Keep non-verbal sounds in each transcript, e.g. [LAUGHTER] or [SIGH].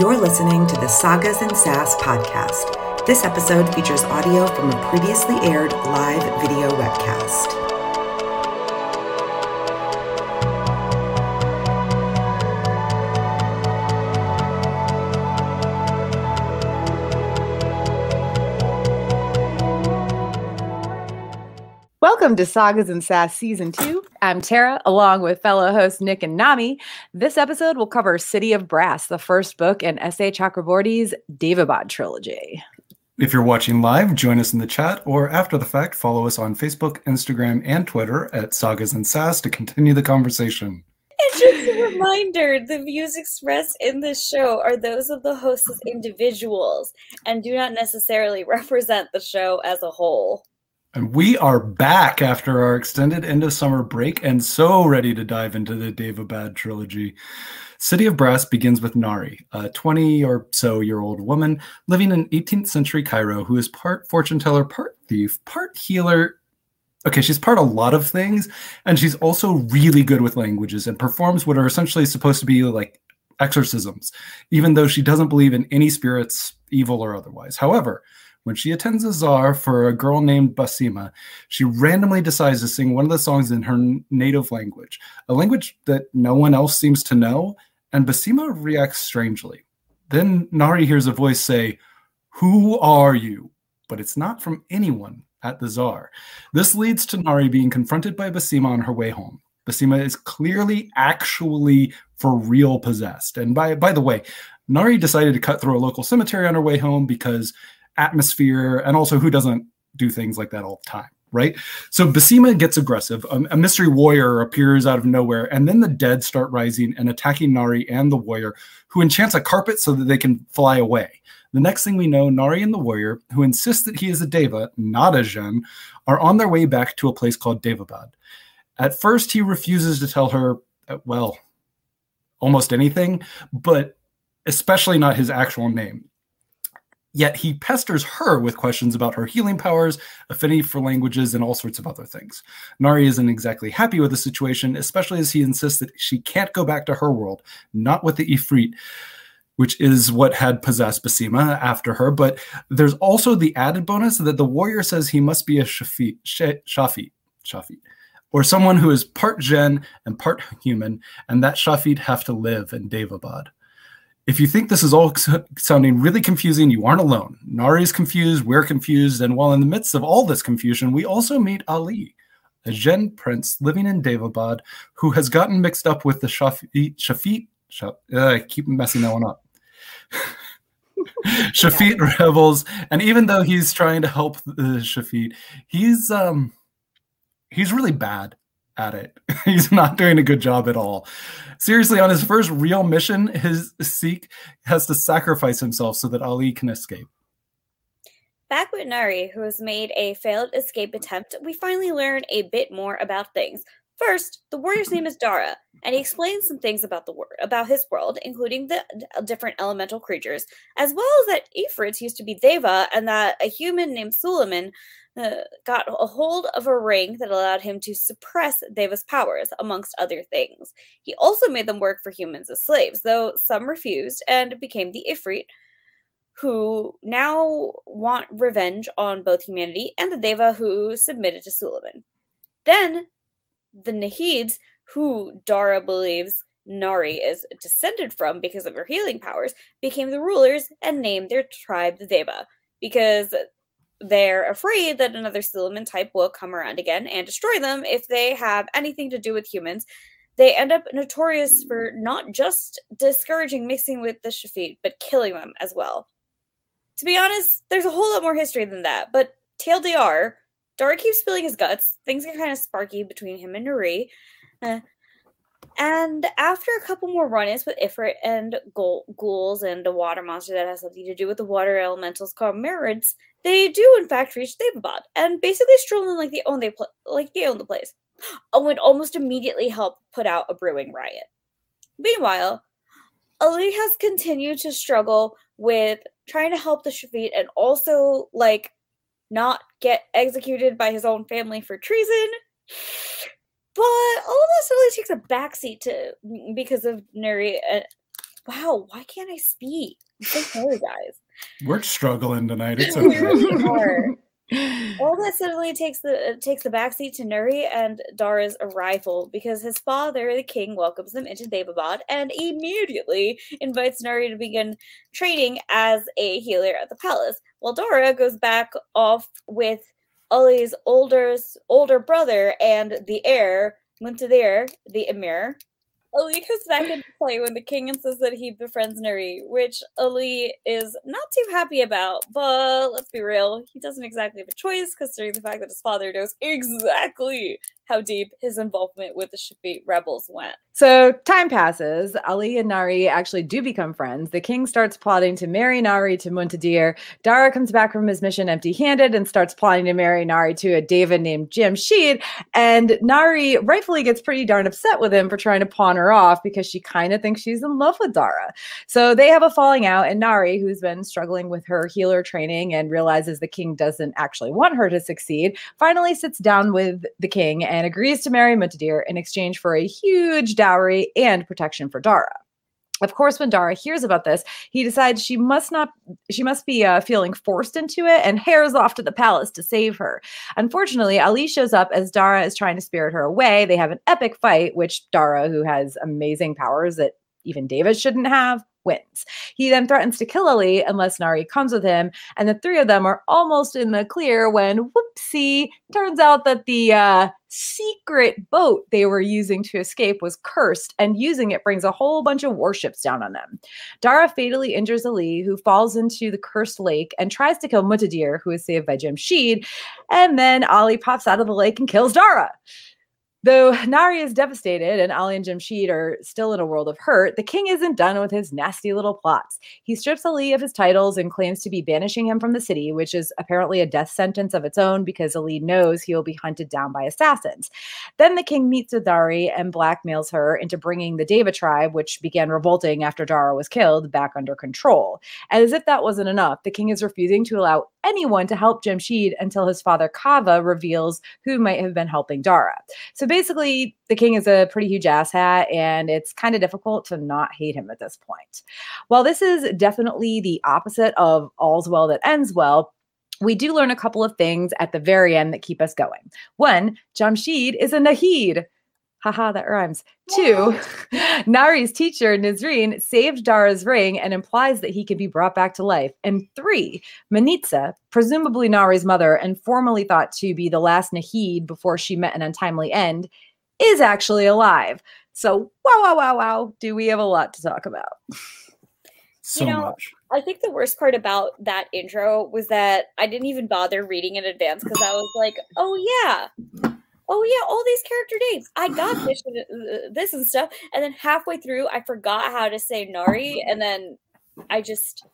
You're listening to the Sagas and Sass podcast. This episode features audio from a previously aired live video webcast. Welcome to Sagas and Sass Season 2. I'm Tara, along with fellow hosts Nick and Nami. This episode will cover City of Brass, the first book in S.A. Chakraborty's Daevabad trilogy. If you're watching live, join us in the chat, or after the fact, follow us on Facebook, Instagram, and Twitter at Sagas and Sass to continue the conversation. And just a reminder the views expressed in this show are those of the hosts as individuals and do not necessarily [LAUGHS] represent the show as a whole. And we are back after our extended end of summer break and so ready to dive into the Daevabad trilogy. City of Brass begins with Nahri, a 20 or so year old woman living in 18th century Cairo who is part fortune teller, part thief, part healer. Okay, she's part a lot of things, and she's also really good with languages and performs what are essentially supposed to be like exorcisms, even though she doesn't believe in any spirits, evil or otherwise. However, when she attends a zar for a girl named Basima, she randomly decides to sing one of the songs in her native language, a language that no one else seems to know, and Basima reacts strangely. Then Nahri hears a voice say, Who are you? But it's not from anyone at the zar. This leads to Nahri being confronted by Basima on her way home. Basima is clearly actually for real possessed. And by by the way, Nahri decided to cut through a local cemetery on her way home because atmosphere, and also who doesn't do things like that all the time, right? So Basima gets aggressive. A, a, mystery warrior appears out of nowhere, and then the dead start rising and attacking Nahri and the warrior, who enchants a carpet so that they can fly away. The next thing we know, Nahri and the warrior, who insist that he is a Daeva, not a Djinn, are on their way back to a place called Daevabad. At first, he refuses to tell her, uh, well, almost anything, but especially not his actual name. Yet he pesters her with questions about her healing powers, affinity for languages, and all sorts of other things. Nahri isn't exactly happy with the situation, especially as he insists that she can't go back to her world, not with the Ifrit, which is what had possessed Basima after her. But there's also the added bonus that the warrior says he must be a Shafi, Shafi, Shafi, or someone who is part Djinn and part human, and that Shafit have to live in Daevabad. If you think this is all sounding really confusing, you aren't alone. Nahri is confused, we're confused, and while in the midst of all this confusion, we also meet Ali, a Djinn prince living in Daevabad who has gotten mixed up with the Shafit. Shafit Shaf, uh, I keep messing that one up. [LAUGHS] Shafit rebels, and even though he's trying to help the Shafit, he's um he's really bad at it. [LAUGHS] He's not doing a good job at all. Seriously, on his first real mission, his sheikh has to sacrifice himself so that Ali can escape. Back with Nahri, who has made a failed escape attempt, we finally learn a bit more about things. First, the warrior's name is Dara, and he explains some things about the about his world, including the different elemental creatures, as well as that Ifrits used to be Daeva, and that a human named Suleiman uh, got a hold of a ring that allowed him to suppress Daeva's powers, amongst other things. He also made them work for humans as slaves, though some refused and became the Ifrit, who now want revenge on both humanity and the Daeva who submitted to Suleiman. Then the Nahids, who Dara believes Nahri is descended from because of her healing powers, became the rulers and named their tribe the Daeva because they're afraid that another Suleiman type will come around again and destroy them if they have anything to do with humans. They end up notorious for not just discouraging mixing with the Shafit, but killing them as well. To be honest, there's a whole lot more history than that, but TLDR, Dara keeps spilling his guts. Things get kind of sparky between him and Nuri. Uh, and after a couple more run-ins with Ifrit and ghouls and a water monster that has something to do with the water elementals called Marids, they do in fact reach Daevabad and basically stroll in like they own they pl- like they own the place. And almost immediately help put out a brewing riot. Meanwhile, Ali has continued to struggle with trying to help the Shafit and also like not get executed by his own family for treason. But all of this really takes a backseat to because of Nuri, uh, Wow, why can't I speak? I'm so sorry, guys. We're struggling tonight. It's [LAUGHS] okay. really. [LAUGHS] All that suddenly takes the uh, takes the backseat to Nuri and Dara's arrival because his father, the king, welcomes them into Daevabad and immediately invites Nuri to begin training as a healer at the palace. While Dara goes back off with Ali's older older brother and the heir, went Muntadhir, the emir. Ali comes back into play when the king insists that he befriends Nuri, which Ali is not too happy about. But let's be real, he doesn't exactly have a choice, considering the fact that his father knows exactly how deep his involvement with the Shafit rebels went. So time passes. Ali and Nahri actually do become friends. The king starts plotting to marry Nahri to Muntadhir. Dara comes back from his mission empty handed and starts plotting to marry Nahri to a Daeva named Jamshid. And Nahri rightfully gets pretty darn upset with him for trying to pawn her off because she kind of thinks she's in love with Dara. So they have a falling out, and Nahri, who's been struggling with her healer training and realizes the king doesn't actually want her to succeed, finally sits down with the king and agrees to marry Muntadhir in exchange for a huge dowry and protection for Dara. Of course, when Dara hears about this, he decides she must not, she must be uh, feeling forced into it, and hares off to the palace to save her. Unfortunately, Ali shows up as Dara is trying to spirit her away. They have an epic fight, which Dara, who has amazing powers that even David shouldn't have, wins. He then threatens to kill Ali unless Nahri comes with him, and the three of them are almost in the clear when, whoopsie, turns out that the uh, secret boat they were using to escape was cursed, and using it brings a whole bunch of warships down on them. Dara fatally injures Ali, who falls into the cursed lake and tries to kill Mutadir, who is saved by Jamshid, and then Ali pops out of the lake and kills Dara. Though Nahri is devastated and Ali and Jamshid are still in a world of hurt, the king isn't done with his nasty little plots. He strips Ali of his titles and claims to be banishing him from the city, which is apparently a death sentence of its own because Ali knows he will be hunted down by assassins. Then the king meets with Dari and blackmails her into bringing the Daeva tribe, which began revolting after Dara was killed, back under control. And as if that wasn't enough, the king is refusing to allow anyone to help Jamshid until his father Kaveh reveals who might have been helping Dara. So basically, the king is a pretty huge asshat, and it's kind of difficult to not hate him at this point. While this is definitely the opposite of all's well that ends well, we do learn a couple of things at the very end that keep us going. One, Jamshid is a Nahid. Haha, that rhymes. Two, [LAUGHS] Nahri's teacher, Nisreen, saved Dara's ring and implies that he can be brought back to life. And three, Manizheh, presumably Nahri's mother and formerly thought to be the last Nahid before she met an untimely end, is actually alive. So, wow, wow, wow, wow, do we have a lot to talk about? So know, much. I think the worst part about that intro was that I didn't even bother reading in advance because I was like, oh yeah, oh yeah, all these character names. I got [GASPS] this, and, uh, this and stuff. And then halfway through, I forgot how to say Nahri, and then I just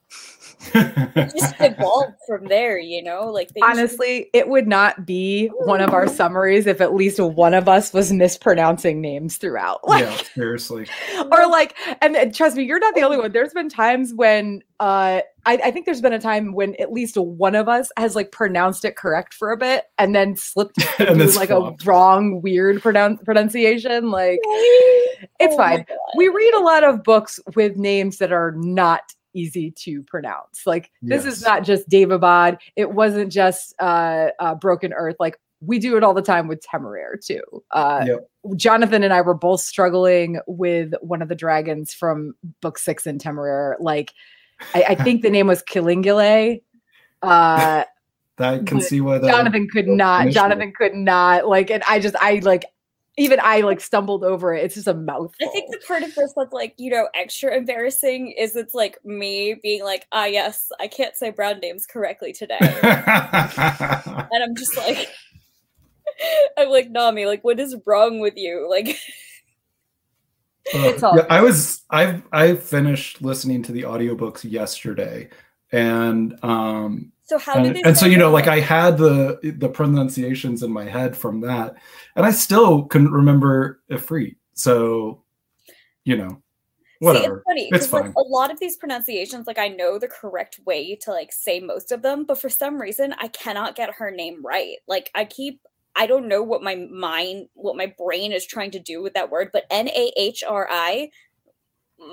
just [LAUGHS] evolved from there. You know, like they just- Honestly, it would not be one of our summaries if at least one of us was mispronouncing names throughout. [LAUGHS] Like, yeah, seriously. or like and, and trust me you're not the only one there's been times when uh I, I think there's been a time when at least one of us has like pronounced it correct for a bit and then slipped [LAUGHS] and into like flopped. a wrong weird pronoun- pronunciation like it's Oh fine. We read a lot of books with names that are not easy to pronounce. Like this is not just Daevabad it wasn't just uh, uh broken earth. Like we do it all the time with Temeraire too. Uh Yep. Jonathan and I were both struggling with one of the dragons from book six in Temeraire. Like, I, I think the name was Kilingile. Uh, [LAUGHS] I can see why that. Jonathan could not. Jonathan could not. Like, and I just, I like, even I like stumbled over it. It's just a mouthful. I think the part of this that's like, you know, extra embarrassing is it's like me being like, ah, yes, I can't say brown names correctly today. [LAUGHS] and I'm just like, [LAUGHS] I'm like, Nami, like, what is wrong with you? Like, It's Uh, all- yeah, I was I I finished listening to the audiobooks yesterday and um so how did and, they and so you know like I had the the pronunciations in my head from that and I still couldn't remember Ifrit. So you know See, whatever. it's funny It's 'cause, like, a lot of these pronunciations, like I know the correct way to like say most of them, but for some reason I cannot get her name right. Like I keep, I don't know what my mind, what my brain is trying to do with that word, but N A H R I.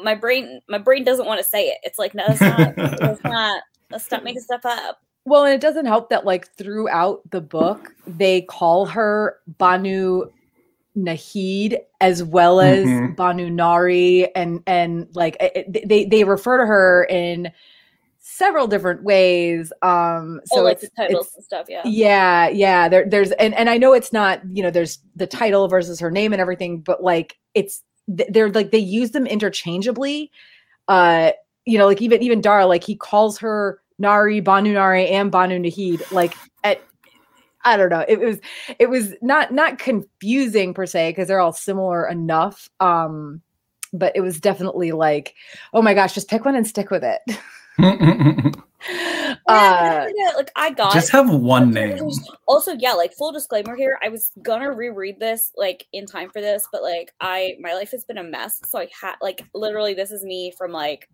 my brain my brain doesn't want to say it. It's like no, that's not [LAUGHS] that's not let's stop making stuff up. Well, and it doesn't help that like throughout the book they call her Banu Nahid as well as Mhm. Banu Nahri and and like it, it- they they refer to her in several different ways um so oh, like it's, the titles it's and stuff. Yeah. yeah yeah there, there's and, and i know it's not you know there's the title versus her name and everything but like it's they're like they use them interchangeably uh you know like even even dara like he calls her nahri banu nahri and banu nahid like at i don't know it was it was not not confusing per se because they're all similar enough um but it was definitely like oh my gosh just pick one and stick with it [LAUGHS] [LAUGHS] uh like I got Just have one name. Also, yeah, like full disclaimer here, I was gonna reread this like in time for this, but like I my life has been a mess. So I had like literally this is me from like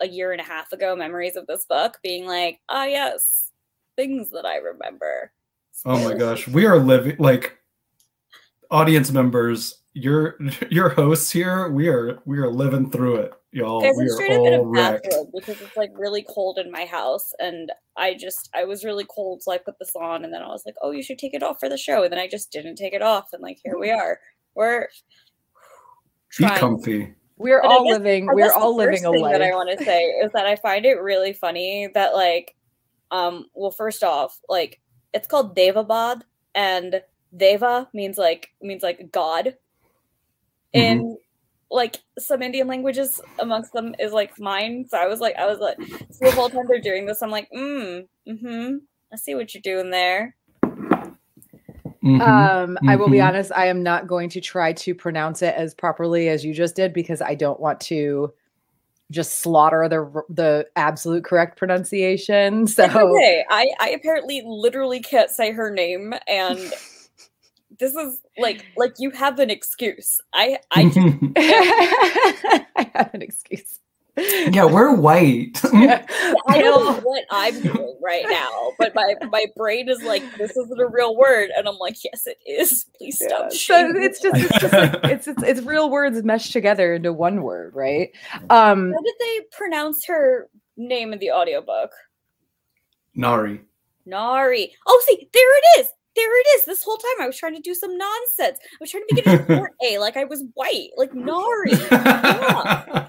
a year and a half ago, memories of this book, being like, ah yes, things that I remember. Oh my gosh, we are living like audience members. Your [LAUGHS] your hosts here. We are we are living through it, y'all. Guys, we I'm are straight up in a all wrecked. bathrobe because it's like really cold in my house, and I just I was really cold, so I put this on, and then I was like, oh, you should take it off for the show, and then I just didn't take it off, and like here we are, we're Be comfy. we're But all guess- living we're guess the all living first a life that I want to say [LAUGHS] is that I find it really funny that like, um, well, first off, like it's called Daevabad, and Deva means like means like God. In like some Indian languages, amongst them is like mine. So I was like, I was like, so the whole time they're doing this, I'm like, mm, mm-hmm. I see what you're doing there. Mhm. Um, I will be Mhm. honest, I am not going to try to pronounce it as properly as you just did because I don't want to just slaughter the the absolute correct pronunciation. [LAUGHS] So okay. I I apparently literally can't say her name, and this is like like you have an excuse. I I [LAUGHS] just [LAUGHS] I have an excuse. yeah, we're white. [LAUGHS] Yeah. I don't know what I'm doing right now, but my my brain is like, this isn't a real word, and I'm like, yes, it is. Please Yeah, stop. So it's just it's just like it's, it's it's real words meshed together into one word, right? Um How did they pronounce her name in the audiobook? Nahri. Nahri. Oh, see, there it is. There it is. This whole time I was trying to do some nonsense. I was trying to make it a [LAUGHS] short A, like I was white, like Nari. Yeah.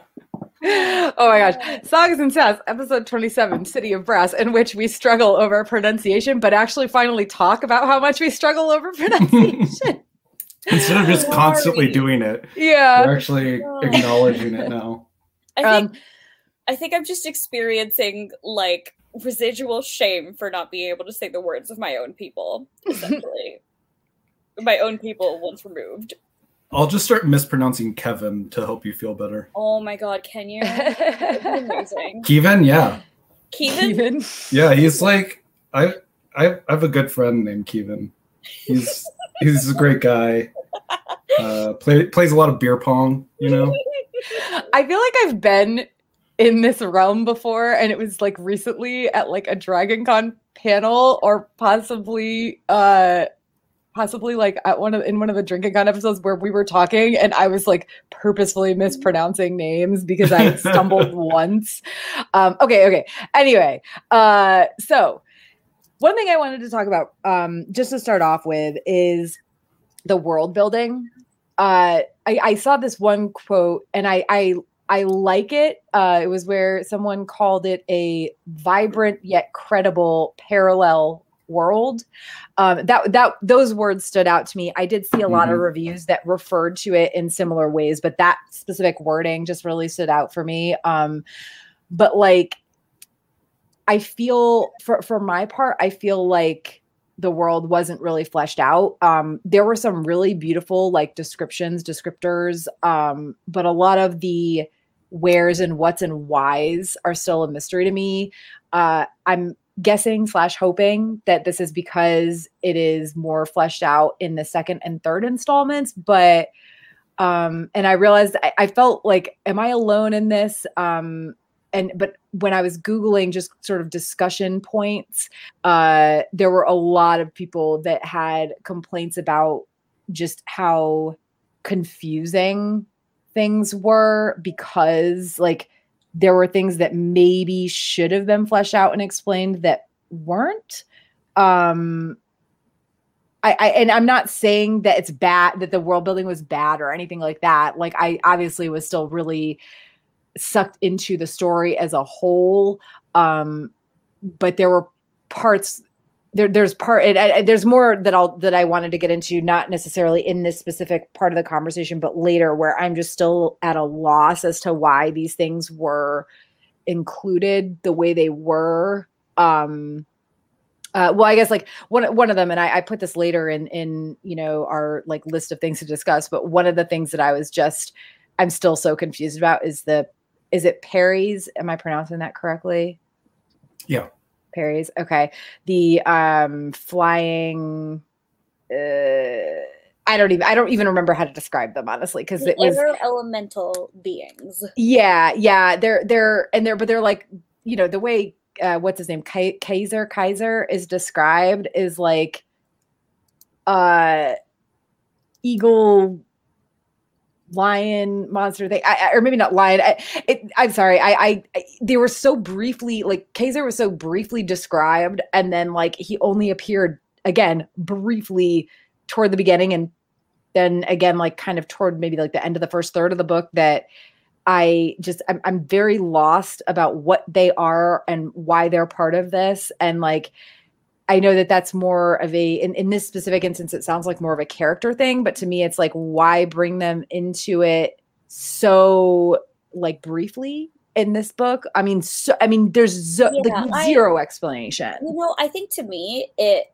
[LAUGHS] oh my gosh. Sagas and Sass, episode 27, City of Brass, in which we struggle over pronunciation, but actually finally talk about how much we struggle over [LAUGHS] pronunciation. Instead of just constantly doing it, yeah. we're actually Oh. acknowledging it now. I think Um, I think I'm just experiencing like residual shame for not being able to say the words of my own people, essentially. [LAUGHS] my own people once removed. I'll just start mispronouncing Kevin to help you feel better. Oh my god, can you? Amazing. [LAUGHS] Kevin, yeah, Kevin? Even. yeah. He's like I, I, I have a good friend named Kevin. He's he's a great guy. Uh, play, plays a lot of beer pong. You know. I feel like I've been in this realm before, and it was like recently at like a Dragon Con panel, or possibly uh possibly like at one of in one of the drinking con episodes where we were talking and I was like purposefully mispronouncing names because I [LAUGHS] stumbled once. Um okay, okay. Anyway, uh so one thing I wanted to talk about um just to start off with is the world building. Uh I, I saw this one quote and I I I like it. Uh, it was where someone called it a vibrant yet credible parallel world. Um, that that those words stood out to me. I did see a lot of Mhm. reviews that referred to it in similar ways, but that specific wording just really stood out for me. Um, but like, I feel for for my part, I feel like the world wasn't really fleshed out. Um, there were some really beautiful like descriptions, descriptors, um, but a lot of the where's and what's and whys are still a mystery to me. Uh, I'm guessing slash hoping that this is because it is more fleshed out in the second and third installments, but um and i realized I, I felt like am i alone in this um and but when i was googling just sort of discussion points uh there were a lot of people that had complaints about just how confusing things were because like there were things that maybe should have been fleshed out and explained that weren't. Um, I, I and I'm not saying that it's bad that the world building was bad or anything like that. Like I obviously was still really sucked into the story as a whole. Um, but there were parts there, there's part it, there's more that I'll that I wanted to get into, not necessarily in this specific part of the conversation, but later where I'm just still at a loss as to why these things were included the way they were. Um, uh, well, I guess like one one of them, and I, I put this later in in you know our like list of things to discuss. But one of the things that I was just I'm still so confused about is the is it peris? Am I pronouncing that correctly? Yeah, peris. Okay, the um flying. Uh, I don't even I don't even remember how to describe them honestly because it was elemental beings. Yeah, yeah, they're they're and they're but they're like you know the way uh, what's his name Khayzur Khayzur is described is like uh eagle lion monster thing. I, or maybe not lion. I, am sorry. I, I, they were so briefly like khayzur was so briefly described and then like he only appeared again briefly toward the beginning and then again like kind of toward maybe like the end of the first third of the book that I just I'm, I'm very lost about what they are and why they're part of this. And like I know that that's more of a in, in this specific instance it sounds like more of a character thing but to me it's like why bring them into it so like briefly in this book? I mean so I mean there's zo- yeah, like zero I, explanation. You know I think to me it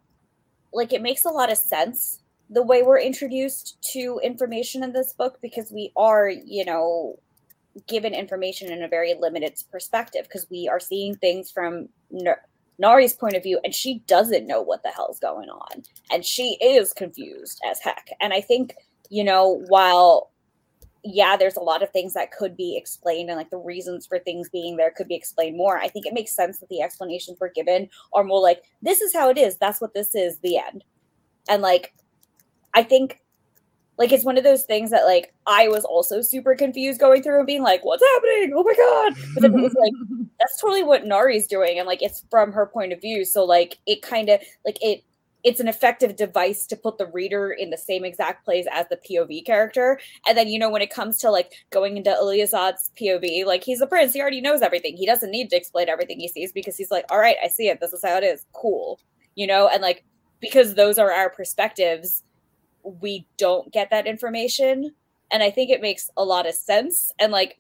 like it makes a lot of sense the way we're introduced to information in this book because we are you know given information in a very limited perspective because we are seeing things from Nahri's point of view and she doesn't know what the hell's going on and she is confused as heck. And I think, you know, while yeah, there's a lot of things that could be explained and like the reasons for things being there could be explained more. I think it makes sense that the explanations we're given are more like this is how it is, that's what this is, the end. And like I think like it's one of those things that like I was also super confused going through and being like, what's happening? Oh my god. But then it was like [LAUGHS] that's totally what Nahri's doing. And like it's from her point of view. So like it kind of like it it's an effective device to put the reader in the same exact place as the POV character. And then, you know, when it comes to like going into Alizayd's POV, like he's a prince, he already knows everything. He doesn't need to explain everything he sees because he's like, all right, I see it. This is how it is. Cool. You know, and like because those are our perspectives, we don't get that information. And i think it makes a lot of sense. And like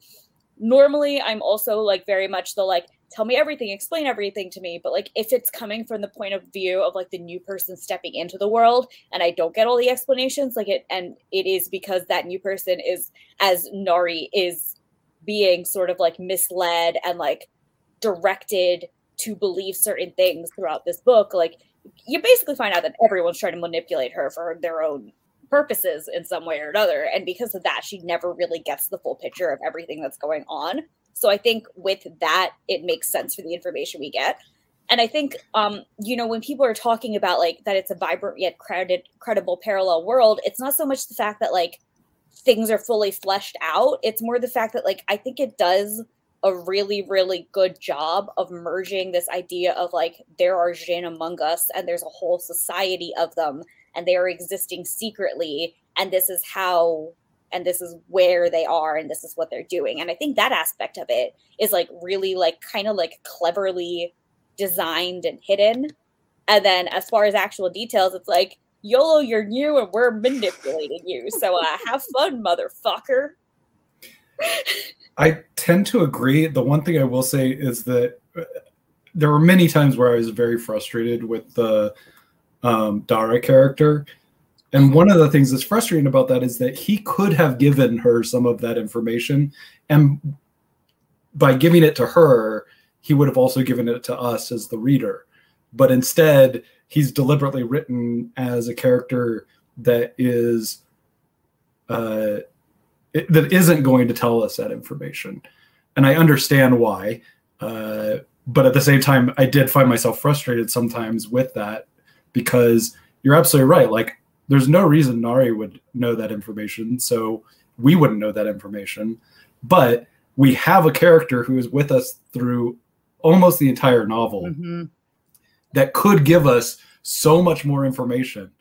normally i'm also like very much the like tell me everything explain everything to me. But like if it's coming from the point of view of like the new person stepping into the world and i don't get all the explanations like it and it is because that new person is as nahri is being sort of like misled and like directed to believe certain things throughout this book like you basically find out that everyone's trying to manipulate her for their own purposes in some way or another. And because of that, she never really gets the full picture of everything that's going on. So I think with that, it makes sense for the information we get. And I think, um, you know, when people are talking about like that it's a vibrant yet crowded, credible parallel world, it's not so much the fact that like things are fully fleshed out. It's more the fact that like I think it does a really, really good job of merging this idea of like there are Jinn among us and there's a whole society of them and they are existing secretly and this is how and this is where they are and this is what they're doing. And i think that aspect of it is like really like kind of like cleverly designed and hidden. And then as far as actual details it's like yolo you're new and we're manipulating you. So uh, have fun motherfucker i tend to agree the one thing i will say is that there were many times where i was very frustrated with the um, Dara character. And one of the things that's frustrating about that is that he could have given her some of that information. And by giving it to her, he would have also given it to us as the reader. But instead, he's deliberately written as a character that is uh, it, that isn't going to tell us that information. And I understand why. Uh, but at the same time, I did find myself frustrated sometimes with that because you're absolutely right. Like, there's no reason Nahri would know that information. So we wouldn't know that information, but we have a character who is with us through almost the entire novel Mm-hmm. that could give us so much more information,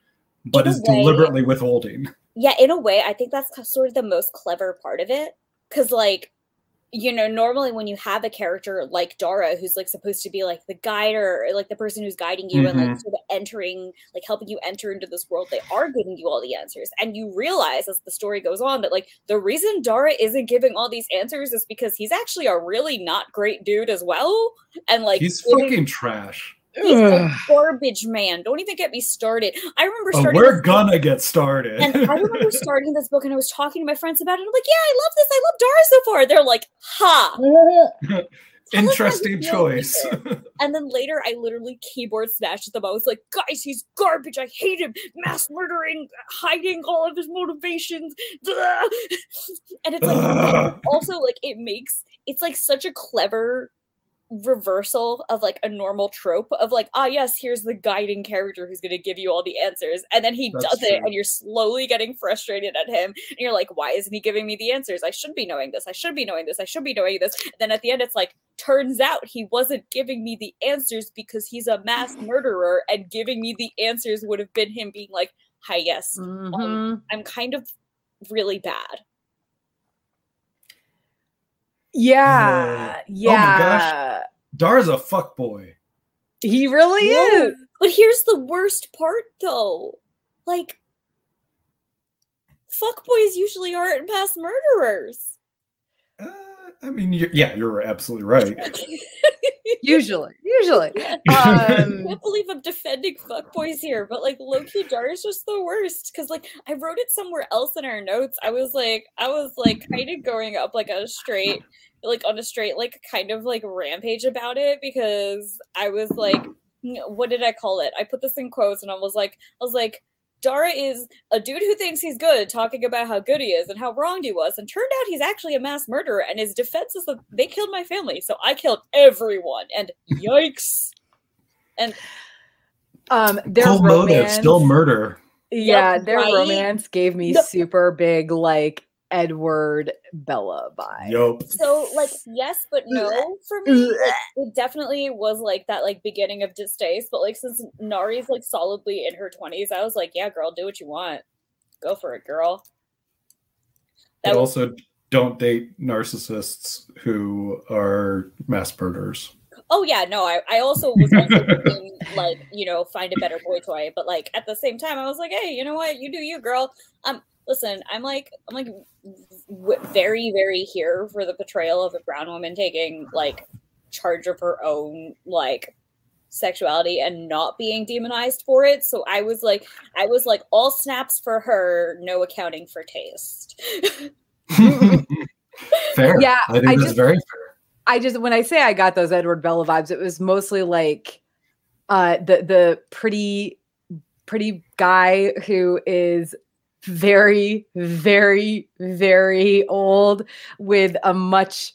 but is way- deliberately withholding. Yeah in a way i think that's sort of the most clever part of it because like you know normally when you have a character like dara who's like supposed to be like the guide or like the person who's guiding you and like Mhm. sort of entering like helping you enter into this world they are giving you all the answers and you realize as the story goes on that like the reason dara isn't giving all these answers is because he's actually a really not great dude as well and like He's fucking trash. He's a garbage man don't even get me started i remember Oh, starting we're gonna get started. and I remember [LAUGHS] starting this book and I was talking to my friends about it. I'm like, yeah, I love this. I love Dara so far. They're like, ha. [LAUGHS] Tell us how you Interesting choice. and then later I literally keyboard smashed them. I was like, guys, he's garbage. I hate him. Mass murdering, hiding all of his motivations. [LAUGHS] And it's like also like it makes it's like such a clever reversal of like a normal trope of like ah yes here's the guiding character who's going to give you all the answers and then he That's does it and you're slowly getting frustrated at him and you're like why isn't he giving me the answers? I should be knowing this. I should be knowing this. I should be knowing this. And then at the end it's like turns out he wasn't giving me the answers because he's a mass [SIGHS] murderer and giving me the answers would have been him being like hi yes Mhm. i'm kind of really bad Yeah. Oh Yeah. my gosh. Dar's a fuck boy. He really No, is. But here's the worst part though. Like fuck boys usually aren't past murderers. Uh, I mean, you're, yeah, you're absolutely right. [LAUGHS] Usually. Usually. [LAUGHS] I Um, [LAUGHS] can't believe I'm defending fuckboys here, but like lowkey Dar is just the worst. Cause like I wrote it somewhere else in our notes. I was like, I was like kind of going up like a straight, like on a straight, like kind of like rampage about it because I was like, what did I call it? I put this in quotes and I was like, I was like, Dara is a dude who thinks he's good, talking about how good he is and how wronged he was, and turned out he's actually a mass murderer. And his defense is that they killed my family, so I killed everyone. And [LAUGHS] yikes! And um, their Cold motive, romance, still murder. yeah, Yep, their right? romance gave me No. super big like Edward Bella vibe. Yup. so, like, yes, but no for me. Like, it definitely was like that, like beginning of distaste. But like, since Nahri's like solidly in her twenties, I was like, yeah, girl, do what you want, go for it, girl. But That was also, don't date narcissists who are mass murderers. Oh yeah, no, I, I also was also [LAUGHS] thinking like, you know, find a better boy toy, but like at the same time I was like, hey, you know what? You do you, girl. Um listen, I'm like I'm like w- very very here for the portrayal of a brown woman taking like charge of her own like sexuality and not being demonized for it. So I was like I was like all snaps for her, no accounting for taste. [LAUGHS] fair. Yeah, I think I that's just- very fair. I just when I say I got those Edward Bella vibes, it was mostly like uh the the pretty pretty guy who is very very very old with a much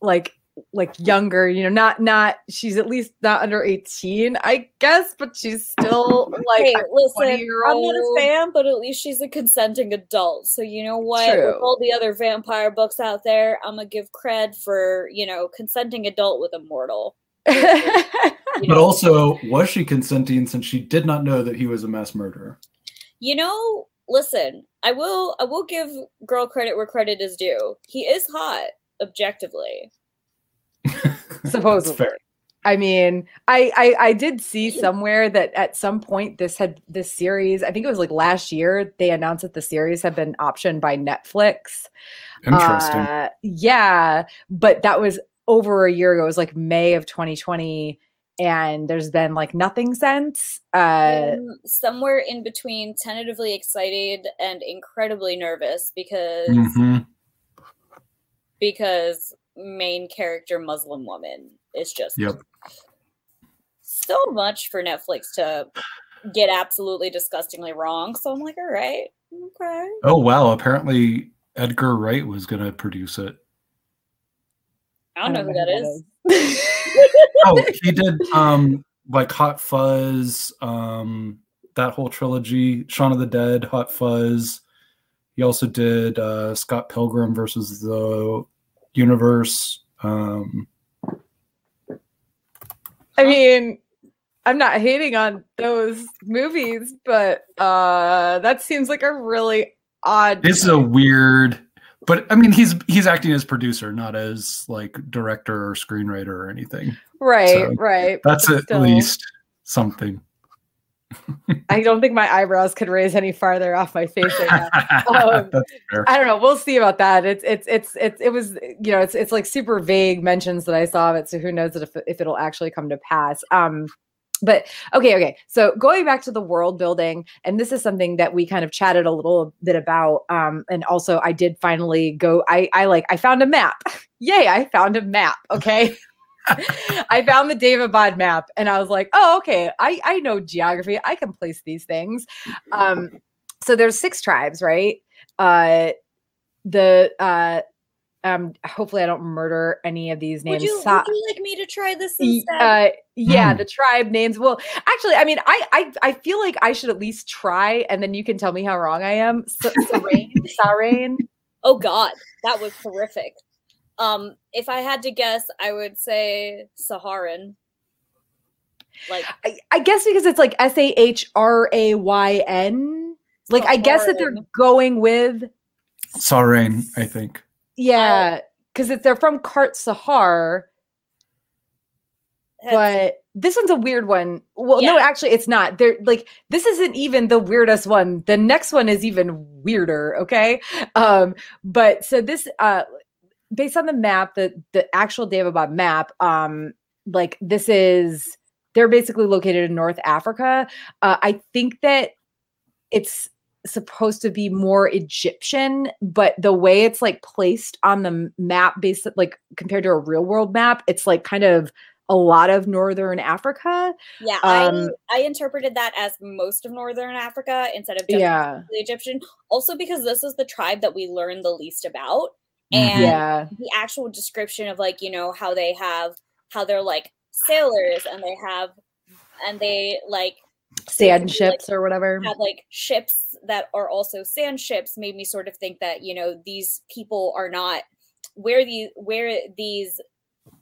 like like younger you know not not she's at least not under 18 i guess but she's still [LAUGHS] like hey, a listen, I'm not a fan, but at least she's a consenting adult. So you know what? With all the other vampire books out there, I'm gonna give cred for you know consenting adult with a mortal. You [LAUGHS] But also, was she consenting since she did not know that he was a mass murderer? you know, listen, I will I will give girl credit where credit is due. He is hot, objectively. [LAUGHS] That's Supposedly. fair. I mean, I, I I did see somewhere that at some point this had this series, I think it was like last year, they announced that the series had been optioned by Netflix. Interesting. Uh, yeah, but that was over a year ago. It was like May of 2020, and there's been like nothing since. Uh, I'm somewhere in between tentatively excited and incredibly nervous because Mhm. because main character Muslim woman is just Yep. so much for Netflix to get absolutely disgustingly wrong. So I'm like, all right, okay. Oh wow! Apparently, Edgar Wright was going to produce it. I don't know who that is. [LAUGHS] Oh, he did um like Hot Fuzz, um that whole trilogy, Shaun of the Dead, Hot Fuzz. He also did uh, Scott Pilgrim versus the Universe. Um, I mean, I'm not hating on those movies, but uh that seems like a really odd. This is a weird, but I mean, he's he's acting as producer, not as like director or screenwriter or anything. right, so right. That's at still, least something. [LAUGHS] I don't think my eyebrows could raise any farther off my face right now. [LAUGHS] Um, That's fair. I don't know. We'll see about that. It's it's it's it's it was you know it's it's like super vague mentions that I saw of it. So who knows if if it'll actually come to pass. Um, but okay, okay. So going back to the world building, and this is something that we kind of chatted a little bit about. Um, and also I did finally go. I I like I found a map. [LAUGHS] Yay! I found a map. Okay. [LAUGHS] I found the David map and I was like, oh, okay, I, I know geography. I can place these things. Um, so there's six tribes, right? Uh, the uh, um, hopefully I don't murder any of these names. Would you, would you like me to try this instead? uh, yeah, Hmm. the tribe names. Well, actually, I mean, I, I I feel like I should at least try, and then you can tell me how wrong I am. S- [LAUGHS] Sarain, Sarain. oh God, that was horrific. Um, if I had to guess, I would say Saharan. Like I, I guess because it's like S A H R A Y N. Like I guess that they're going with Sarain, I think. yeah, because if they're from Qart Sahar, that's- but this one's a weird one. Well, no, actually, it's not. They're like this isn't even the weirdest one. The next one is even weirder. Okay, um, but so this uh, based on the map, the the actual David map, um, like this is they're basically located in North Africa. Uh, I think that it's supposed to be more Egyptian, but the way it's like placed on the map, based like compared to a real world map, it's like kind of a lot of northern Africa. yeah, um, I I interpreted that as most of northern Africa instead of just Yeah, the Egyptian. Also because this is the tribe that we learn the least about, Mhm. and yeah, the actual description of like you know how they have how they're like sailors and they have and they like sand like, ships or whatever. had like ships that are also sand ships made me sort of think that you know these people are not where the where these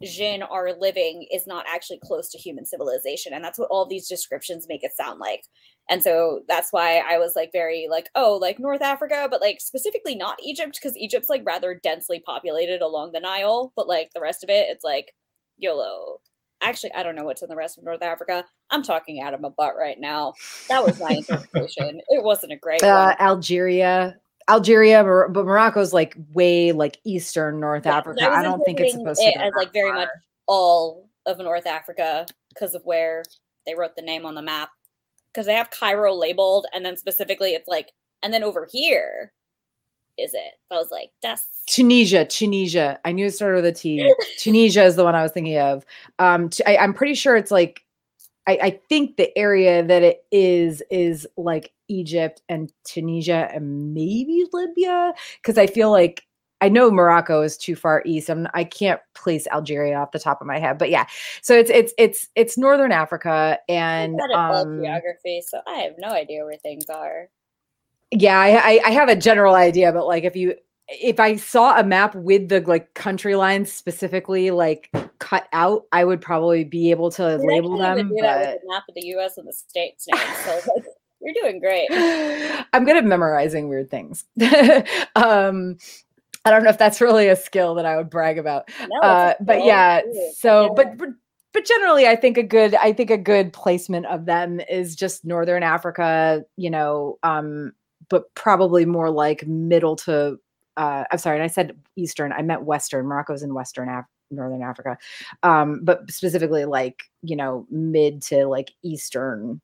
Djinn are living is not actually close to human civilization and that's what all these descriptions make it sound like. And so that's why i was like very like oh like north africa but like specifically not egypt because egypt's like rather densely populated along the nile but like the rest of it it's like yolo. Actually i don't know what's in the rest of north africa. I'm talking out of my butt right now. That was my [LAUGHS] interpretation. It wasn't a great Uh, one. Algeria, Algeria, Mor- but Morocco's like way like eastern North Yeah, Africa. I I don't think it's supposed to be as like very far. much all of North Africa because of where they wrote the name on the map. Because they have Cairo labeled, and then specifically it's like, and then over here is it? I was like, that's Tunisia, Tunisia. I knew it started with a T. Tunisia is the one I was thinking of. Um, t- I, am pretty sure it's like, I, I think the area that it is is like Egypt and Tunisia and maybe Libya, because I feel like I know Morocco is too far east. I'm I can't place Algeria off the top of my head, but yeah. So it's it's it's it's northern Africa and not um, geography, so I have no idea where things are. yeah I, I i have a general idea but like if you if i saw a map with the like country lines specifically like cut out i would probably be able to I mean, I label them but the map of the U.S. and the states names. So like, [LAUGHS] you're doing great. i'm good at memorizing weird things [LAUGHS] um i don't know if that's really a skill that i would brag about No, uh but yeah so Yeah. but but but generally i think a good i think a good placement of them is just northern africa you know um but probably more like middle to uh i'm sorry and i said eastern i meant western morocco's in western Af- northern africa um but specifically like you know mid to like eastern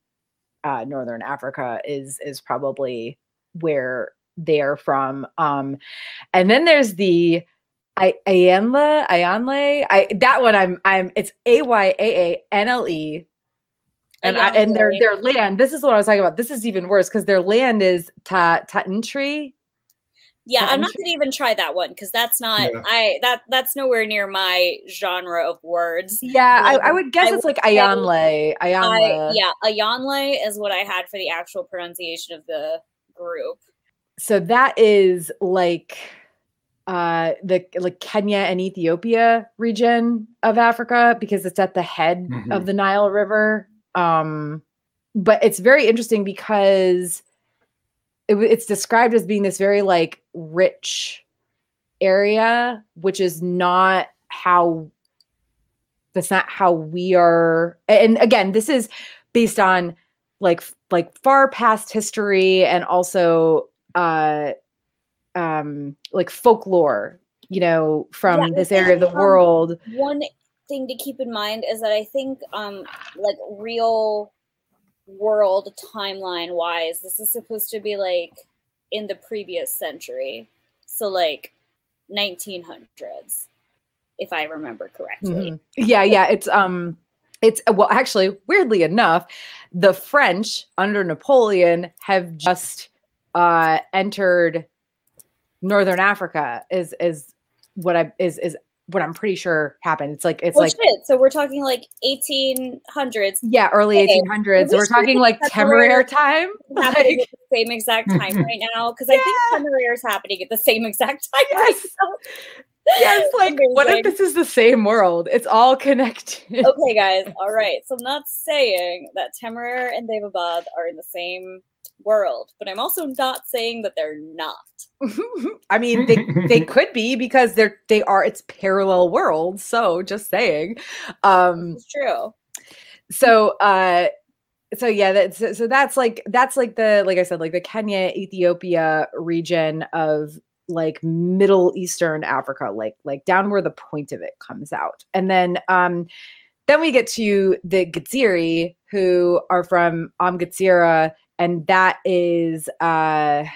uh northern africa is is probably where they're from um and then there's the I Ayanla, Ayaanle. I that one I'm I'm it's A Y A A N L E. And I, and their their land, this is what I was talking about. This is even worse because their land is Ta. Yeah, I'm I'm not gonna even try that one because that's not Yeah. I that that's nowhere near my genre of words. Yeah, I, I Um, would guess I it's would like say Ayaanle. I Ayanla. yeah, Ayaanle is what I had for the actual pronunciation of the group. so that is like uh the like Kenya and Ethiopia region of Africa because it's at the head Mhm. of the Nile River. Um but it's very interesting because it, it's described as being this very like rich area which is not how that's not how we are and again this is based on like like far past history and also uh um like folklore you know from Yeah, this area of the um, world. One thing to keep in mind is that I think, um, like real world timeline wise, this is supposed to be like in the previous century, so like 1900s, if I remember correctly. Mhm. yeah yeah it's um it's well actually weirdly enough the french under napoleon have just uh entered northern africa is is what i is is what i'm pretty sure happened it's like it's oh like shit! So we're talking like 1800s. yeah early Okay, 1800s we we're talking like temeraire time [LAUGHS] happening like at the same exact [LAUGHS] time right now because I think Temeraire is happening at the same exact time right Yes. now. yes [LAUGHS] like what if this is the same world it's all connected okay, guys. All right. So I'm not saying that Temeraire and Daevabad are in the same world, but I'm also not saying that they're not. I mean, they they [LAUGHS] could be because they're they are it's parallel worlds. So just saying. Um It's true. so uh so yeah that's so- so that's like that's like the like I said like the Kenya Ethiopia region of like Middle Eastern Africa like like down where the point of it comes out. And then um then we get to the Geziri who are from Am Gezira and that is uh s-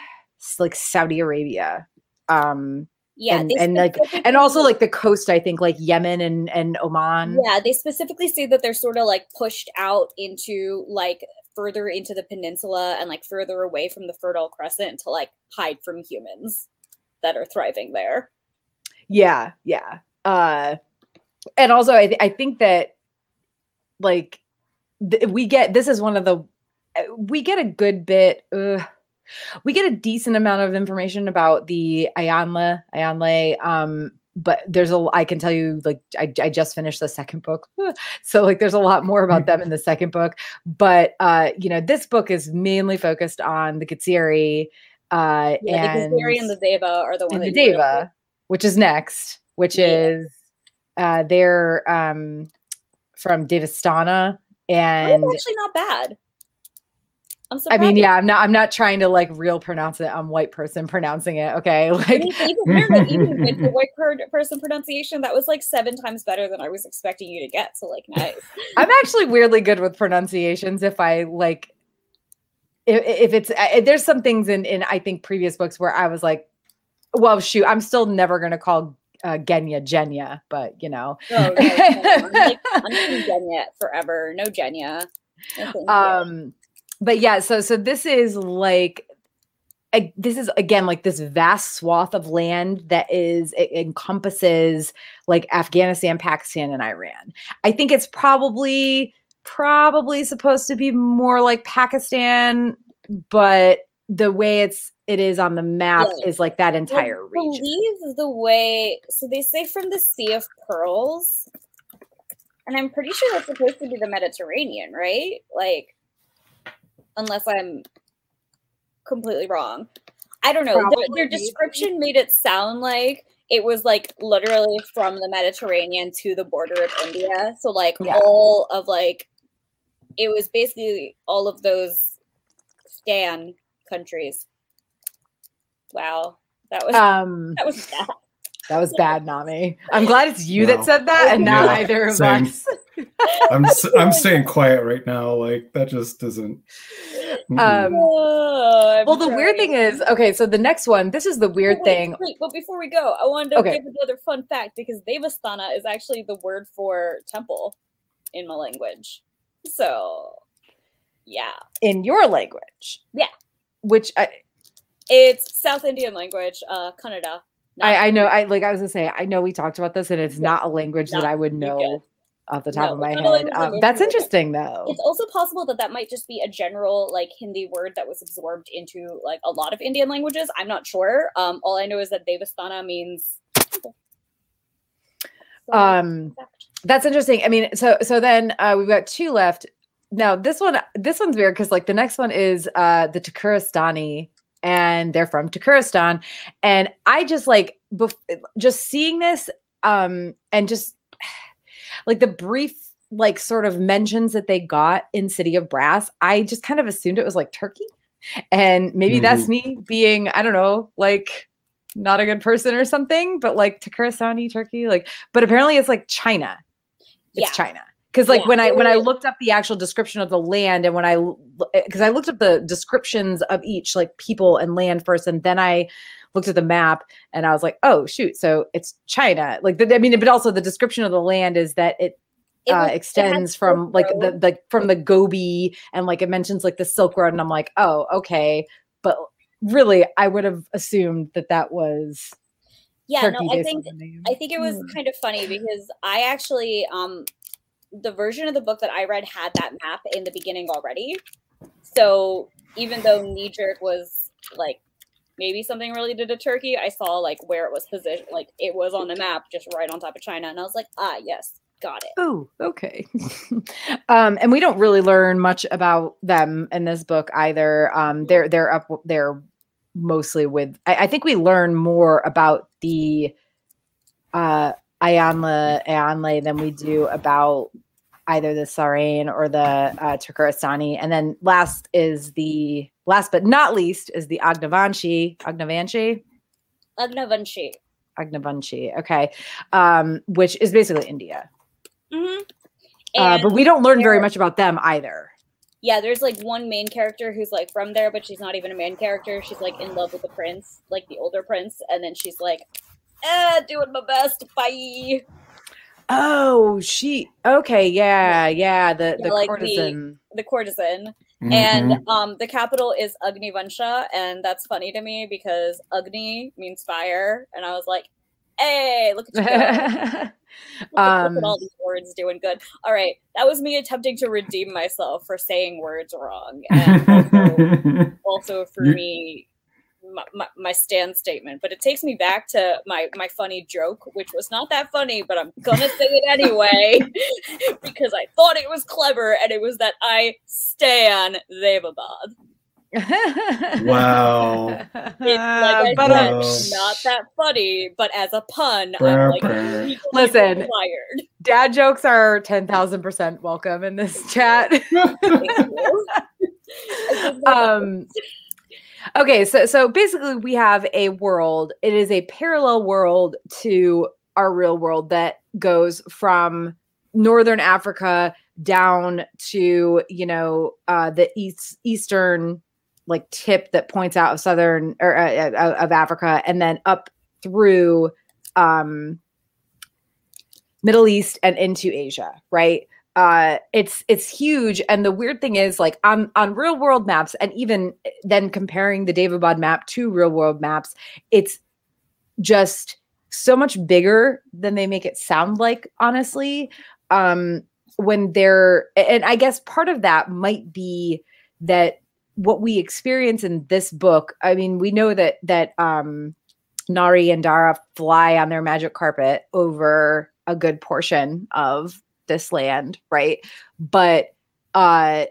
like Saudi Arabia. Um Yeah. and, and like and also like the coast I think like Yemen and and Oman. Yeah, they specifically say that they're sort of like pushed out into like further into the peninsula and like further away from the Fertile Crescent to like hide from humans that are thriving there. Yeah, yeah. Uh and also I th- I think that like th- we get this is one of the we get a good bit uh, we get a decent amount of information about the Ayanla Ayaanle um but there's a I can tell you like I, I just finished the second book so like there's a lot more about them in the second book but uh you know this book is mainly focused on the Geziri uh Yeah, and the Kazari and the Daeva are the ones the Daeva, which is next, which Yeah. is uh they're um from Daevastana and was actually not bad. I'm I mean, yeah, I'm not I'm not trying to like real pronounce it. I'm white person pronouncing it. Okay. [LAUGHS] Like Even, even, no, no, even with the white person pronunciation, that was like seven times better than I was expecting you to get. So like, [LAUGHS] nice. I'm actually weirdly good with pronunciations if I like if, if it's uh, there's some things in in I think previous books where I was like, well, shoot, I'm still never gonna call uh, Genya Genya, but you know, No, no, no, I'm like, I'm Genya forever. No Genya. No, um but yeah so so this is like a- this is again like this vast swath of land that is it encompasses like afghanistan pakistan and iran i think it's probably probably supposed to be more like pakistan but the way it's it is on the map Yeah. is like that I entire region believe the way so they say from the Sea of Pearls, and I'm pretty sure that's supposed to be the Mediterranean, right? Like, unless I'm completely wrong. I don't know. Their, their description made it sound like it was like literally from the Mediterranean to the border of India. So like Yeah. all of like it was basically all of those stan countries. Wow. That was um that was bad. that was [LAUGHS] bad nami i'm glad it's you No. that said that and not Yeah, either of same. us [LAUGHS] I'm s- I'm staying quiet right now. Like that just doesn't. Mm-mm. um Oh, Well, the weird thing is, okay, so the next one, this is the weird Wait, thing. Wait, but before we go, I wanted to Okay. give another fun fact because Devasthana is actually the word for temple in my language. So, yeah, in your language. Yeah. Which I, it's South Indian language, uh, Kannada. I, I know, I like, I was gonna say, I know we talked about this and it's Yeah. not a language that I would you know. Off the top No, of my it's not a head. Um, that's goes through it. interesting though. It's also possible that that might just be a general like Hindi word that was absorbed into like a lot of Indian languages. I'm not sure. Um, all I know is that Devasthana means. temple. So, Um. That's interesting. I mean, so so then uh, we've got two left. Now this one, this one's weird because like the next one is uh, the Tukharistani, and they're from Tukharistan, and I just like bef- just seeing this, um, and just like the brief like sort of mentions that they got in City of Brass, I just kind of assumed it was like Turkey, and maybe that's mm. me being I don't know like not a good person or something, but like Tukharistani Turkey, like, but apparently it's like China it's Yeah. China. Because like Yeah, when I when I looked up the actual description of the land and when I because I looked up the descriptions of each like people and land first and then I looked at the map and I was like oh shoot so it's China like the, I mean but also the description of the land is that it It uh, was- it extends from like the Road. the from the Gobi and like it mentions like the Silk Road and I'm like oh okay but really I would have assumed that that was yeah, Turkey no, I think on the name. I think it was Hmm. kind of funny because I actually um the version of the book that I read had that map in the beginning already. So even though knee jerk was like maybe something related to Turkey, I saw like where it was positioned, like it was on the map just right on top of China, and I was like, ah, yes, got it. Oh, okay. [LAUGHS] um, and we don't really learn much about them in this book either. Um, they're they're up they're mostly with. I, I think we learn more about the uh, Ayanla Ayaanle than we do about either the Sahrayn or the uh. And then last is the last but not least is the Agnavanshi Agnavanshi Agnavanshi. Agnavanshi. Okay, um, which is basically India. Mm-hmm. Uh, but we don't learn very much about them either. yeah, there's like one main character who's like from there, but she's not even a main character. She's like in love with the prince, like the older prince, and then she's like, eh, doing my best, bye. Oh, she. Okay, yeah, yeah. The Yeah, the like courtesan. The courtesan. Mhm. And um the capital is Agnivansha, and that's funny to me because Agni means fire, and I was like, hey, look at you. [LAUGHS] Look, at- look Um, at all these words doing good. All right, that was me attempting to redeem myself for saying words wrong, and also, [LAUGHS] also for You- me my, my, my stand statement. But it takes me back to my my funny joke, which was not that funny, but I'm gonna say it anyway [LAUGHS] because I thought it was clever, and it was that I stan Devabad. [LAUGHS] Wow. It, like I but said, uh, not that funny, but as a pun, Brr, I'm like Listen. required. dad jokes are ten thousand percent welcome in this chat. Thank you. [LAUGHS] um okay so so basically we have a world it is a parallel world to our real world that goes from northern africa down to you know uh the east eastern like tip that points out of southern or uh, uh, of africa and then up through um middle east and into asia right uh it's it's huge. And the weird thing is like on on real world maps and even then comparing the Daevabad map to real world maps it's just so much bigger than they make it sound like honestly. Um when they're and i guess part of that might be that what we experience in this book i mean we know that that um nahri and dara fly on their magic carpet over a good portion of this land right but uh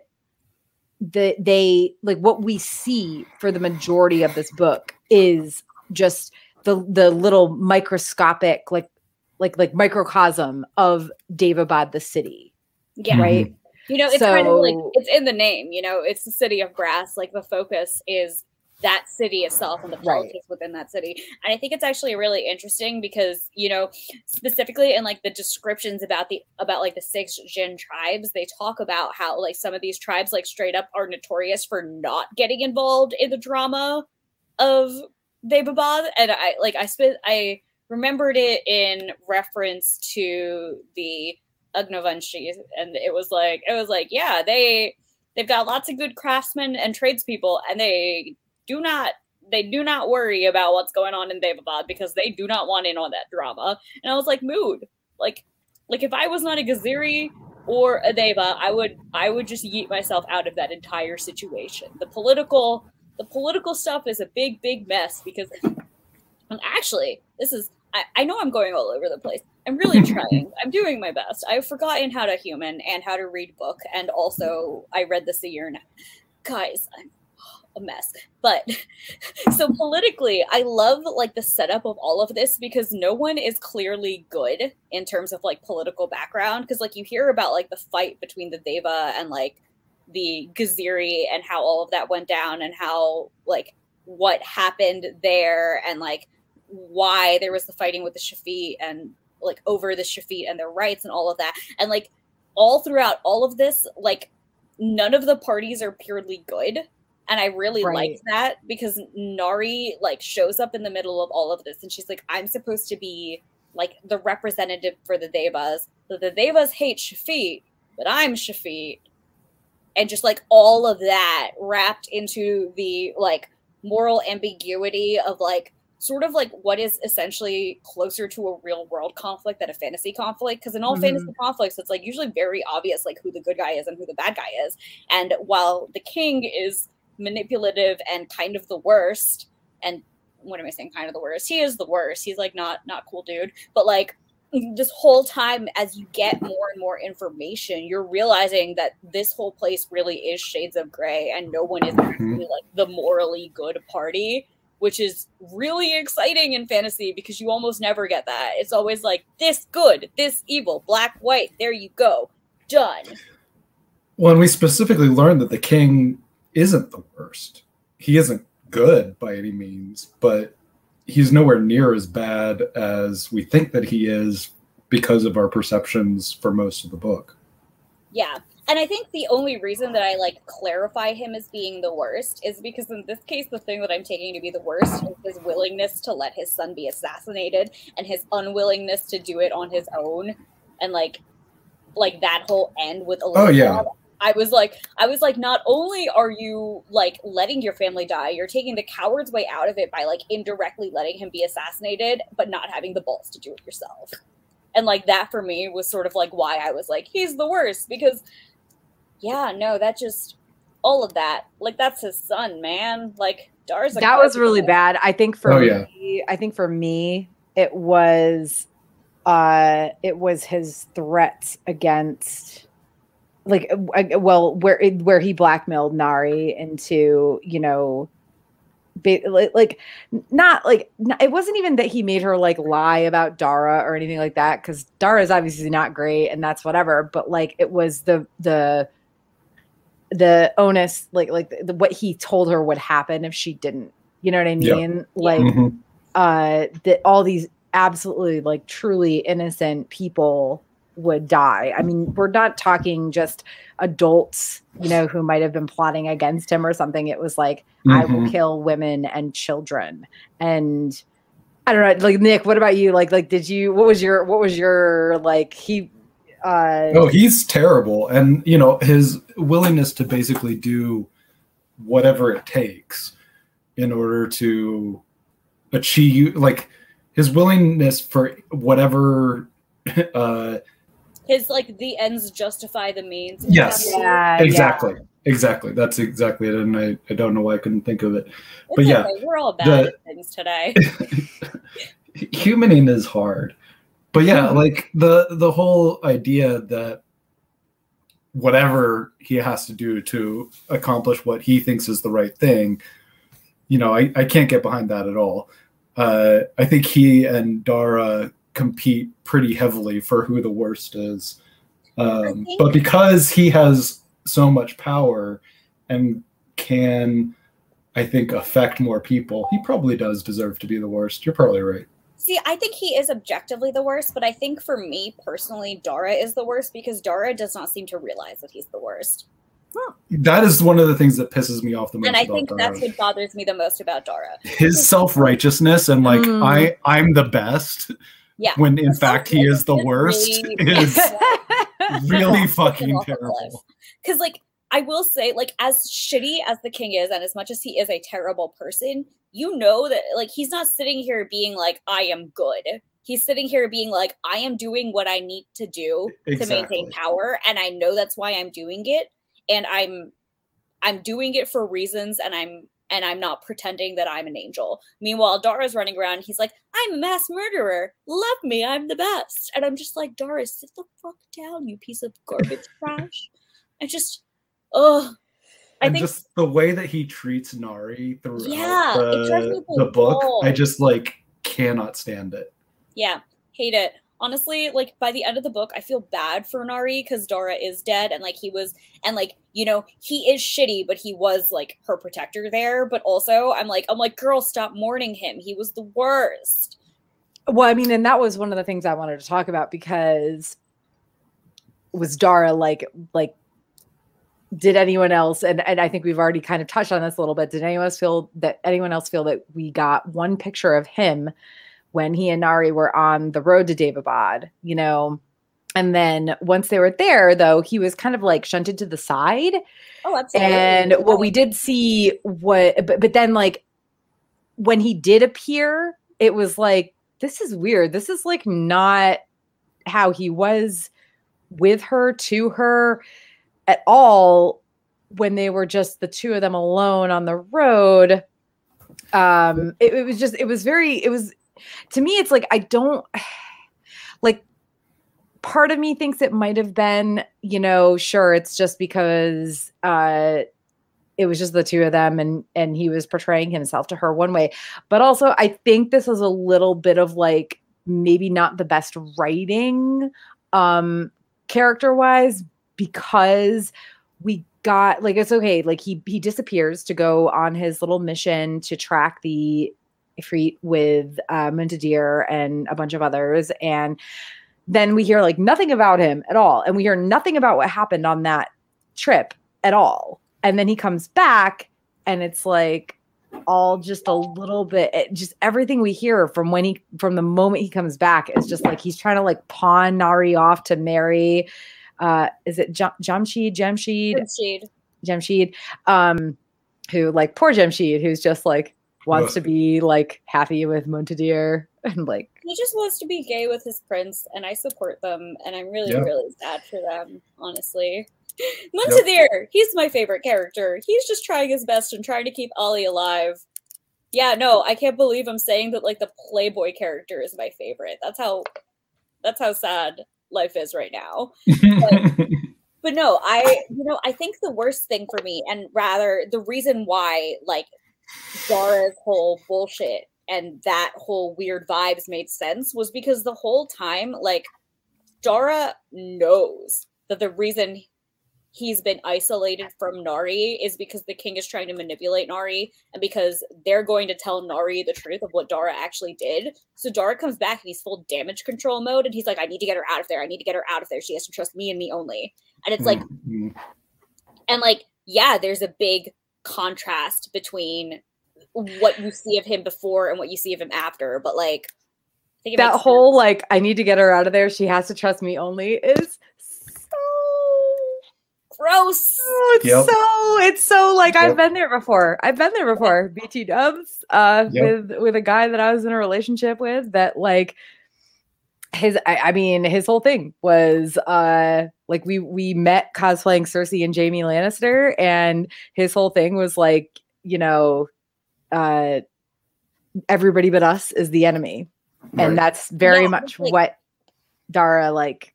the they like what we see for the majority of this book is just the the little microscopic like like like microcosm of Daevabad the city Yeah. right You know, it's kind of like it's in the name, you know, it's the city of brass. Like the focus is that city itself and the Right. politics within that city. And I think it's actually really interesting because, you know, specifically in like the descriptions about the about like the six Djinn tribes, they talk about how like some of these tribes like straight up are notorious for not getting involved in the drama of Daevabad. And I like I spent I remembered it in reference to the Agnavanshi, and it was like it was like yeah they they've got lots of good craftsmen and tradespeople, and they do not they do not worry about what's going on in Daevabad because they do not want in on that drama. And I was like, mood, like Like if I was not a Geziri or a Daeva, I would I would just yeet myself out of that entire situation. The political the political stuff is a big big mess because and actually this is I, I know I'm going all over the place. I'm really [LAUGHS] trying. I'm doing my best. I've forgotten how to human and how to read book, and also I read this a year now. Guys, I'm a mess. But [LAUGHS] so politically, I love like the setup of all of this because no one is clearly good in terms of like political background. Because like you hear about like the fight between the Daeva and like the Geziri and how all of that went down and how like what happened there and like why there was the fighting with the Shafit and like over the Shafit and their rights and all of that. And like all throughout all of this, like none of the parties are purely good. And I really Right. liked that because Nahri like shows up in the middle of all of this and she's like, I'm supposed to be like the representative for the Daevas. So the Daevas hate Shafit, but I'm Shafit. And just like all of that wrapped into the like moral ambiguity of like sort of like what is essentially closer to a real world conflict than a fantasy conflict because in all Mhm. fantasy conflicts it's like usually very obvious like who the good guy is and who the bad guy is and while the king is manipulative and kind of the worst. And what am i saying? Kind of the worst. He is the worst. He's like not not cool dude. But like this whole time as you get more and more information you're realizing that this whole place really is shades of gray and no one is mm-hmm. actually like the morally good party which is really exciting in fantasy because you almost never get that. It's always like this good this evil black white there you go. Done. When we specifically learned that the king isn't the worst, he isn't good by any means, but he's nowhere near as bad as we think that he is because of our perceptions for most of the book. Yeah. And I think the only reason that I like clarify him as being the worst is because in this case, the thing that I'm taking to be the worst is his willingness to let his son be assassinated and his unwillingness to do it on his own. And like, like that whole end with Oh, yeah. Elizabeth, I was like, I was like, not only are you like letting your family die, you're taking the coward's way out of it by like indirectly letting him be assassinated, but not having the balls to do it yourself. And like that for me was sort of like why I was like, he's the worst because yeah, no, that just all of that. Like that's his son, man. Like Dar's that was really man. bad. I think for Oh, yeah. me, I think for me, it was uh it was his threats against like well where where he blackmailed Nahri into, you know, ba- like not like it wasn't even that he made her like lie about Dara or anything like that cuz Dara is obviously not great and that's whatever, but like it was the the the onus like like the, the, what he told her would happen if she didn't you know what i Yeah. mean like Mhm. uh that all these absolutely like truly innocent people would die i mean we're not talking just adults you know who might have been plotting against him or something it was like i will Mhm. kill women and children and i don't know like nick what about you like like did you what was your what was your like he uh Oh, he's terrible. And, you know, his willingness to basically do whatever it takes in order to achieve, like, his willingness for whatever. [LAUGHS] Uh, His like the ends justify the means. Yes. yeah, exactly. Exactly. That's exactly it. And I, I don't know why I couldn't think of it. It's But yeah, okay, we're all bad the- at things today. [LAUGHS] humaning is hard but yeah like the the whole idea that whatever he has to do to accomplish what he thinks is the right thing you know i, I can't get behind that at all uh, i think he and dara compete pretty heavily for who the worst is um, think- but because he has so much power and can i think affect more people he probably does deserve to be the worst you're probably right See, I think he is objectively the worst, but I think for me personally, Dara is the worst because Dara does not seem to realize that he's the worst. That is one of the things that pisses me off the most. And I about think Dara. that's what bothers me the most about Dara. his self righteousness and like Mm. I I'm the best Yeah. when in fact he is the worst [LAUGHS] is [LAUGHS] really fucking off a cliff. terrible. Because, like, I will say, like, as shitty as the king is, and as much as he is a terrible person, you know that, like, he's not sitting here being like, I am good. he's sitting here being like, I am doing what I need to do Exactly. to maintain power, and I know that's why I'm doing it, and I'm I'm doing it for reasons, and I'm and I'm not pretending that I'm an angel. Meanwhile, Dara's running around. He's like, I'm a mass murderer. Love me. I'm the best. And I'm just like, Dara, sit the fuck down, you piece of garbage [LAUGHS] trash. I just, oh, I and think just the way that he treats Nahri throughout Yeah, it drives me the, the the book, I just like cannot stand it. Yeah, hate it. Honestly, like by the end of the book, I feel bad for Nahri because Dara is dead and like he was, and like you know he is shitty, but he was like her protector there. But also, I'm like, I'm like, girl, stop mourning him. He was the worst. Well, I mean, and that was one of the things I wanted to talk about because was Dara like like did anyone else and, and I think we've already kind of touched on this a little bit. Did anyone else feel that anyone else feel that we got one picture of him when he and Nahri were on the road to Daevabad, you know? And then once they were there, though, he was kind of like shunted to the side Oh, absolutely. and what we did see what but, but then like when he did appear it was like this is weird this is like not how he was with her to her at all when they were just the two of them alone on the road um it, it was just it was very it was to me it's like i don't [SIGHS] like part of me thinks it might have been, you know, sure, it's just because uh it was just the two of them and and he was portraying himself to her one way. But also I think this is a little bit of like maybe not the best writing um character-wise because we got like it's okay like he he disappears to go on his little mission to track the Ifrit with uh Muntadhir and a bunch of others. And then we hear like nothing about him at all. And we hear nothing about what happened on that trip at all. And then he comes back and it's like all just a little bit it, just everything we hear from when he from the moment he comes back is just like he's trying to like pawn Nahri off to marry uh is it Jam- Jamshid Jamshid? Shade. Jamshid um who like poor Jamshid who's just like wants Ugh. to be like happy with Muntadhir [LAUGHS] and like He just wants to be gay with his prince, and I support them, and I'm really, Yeah. really sad for them, honestly. Muntadhir, he's my favorite character. He's just trying his best and trying to keep Ollie alive. Yeah, no, I can't believe I'm saying that like the Playboy character is my favorite. That's how that's how sad life is right now. [LAUGHS] But no, I you know, I think the worst thing for me, and rather the reason why like Zara's whole bullshit and that whole weird vibes made sense was because the whole time, like Dara knows that the reason he's been isolated from Nahri is because the king is trying to manipulate Nahri and because they're going to tell Nahri the truth of what Dara actually did. So Dara comes back and he's full damage control mode and he's like, I need to get her out of there. I need to get her out of there. She has to trust me and me only. And it's like, Mm, and like, yeah, there's a big contrast between what you see of him before and what you see of him after. But like, I think that whole sense. like I need to get her out of there. She has to trust me only is so gross. oh, it's Yep. so it's so like I've been there before. I've been there before. BT dubs uh Yep. with with a guy that I was in a relationship with that like his I, I mean his whole thing was uh like we we met cosplaying Cersei and Jaime Lannister and his whole thing was like you know uh everybody but us is the enemy right. and that's very Yeah, much like- what Dara like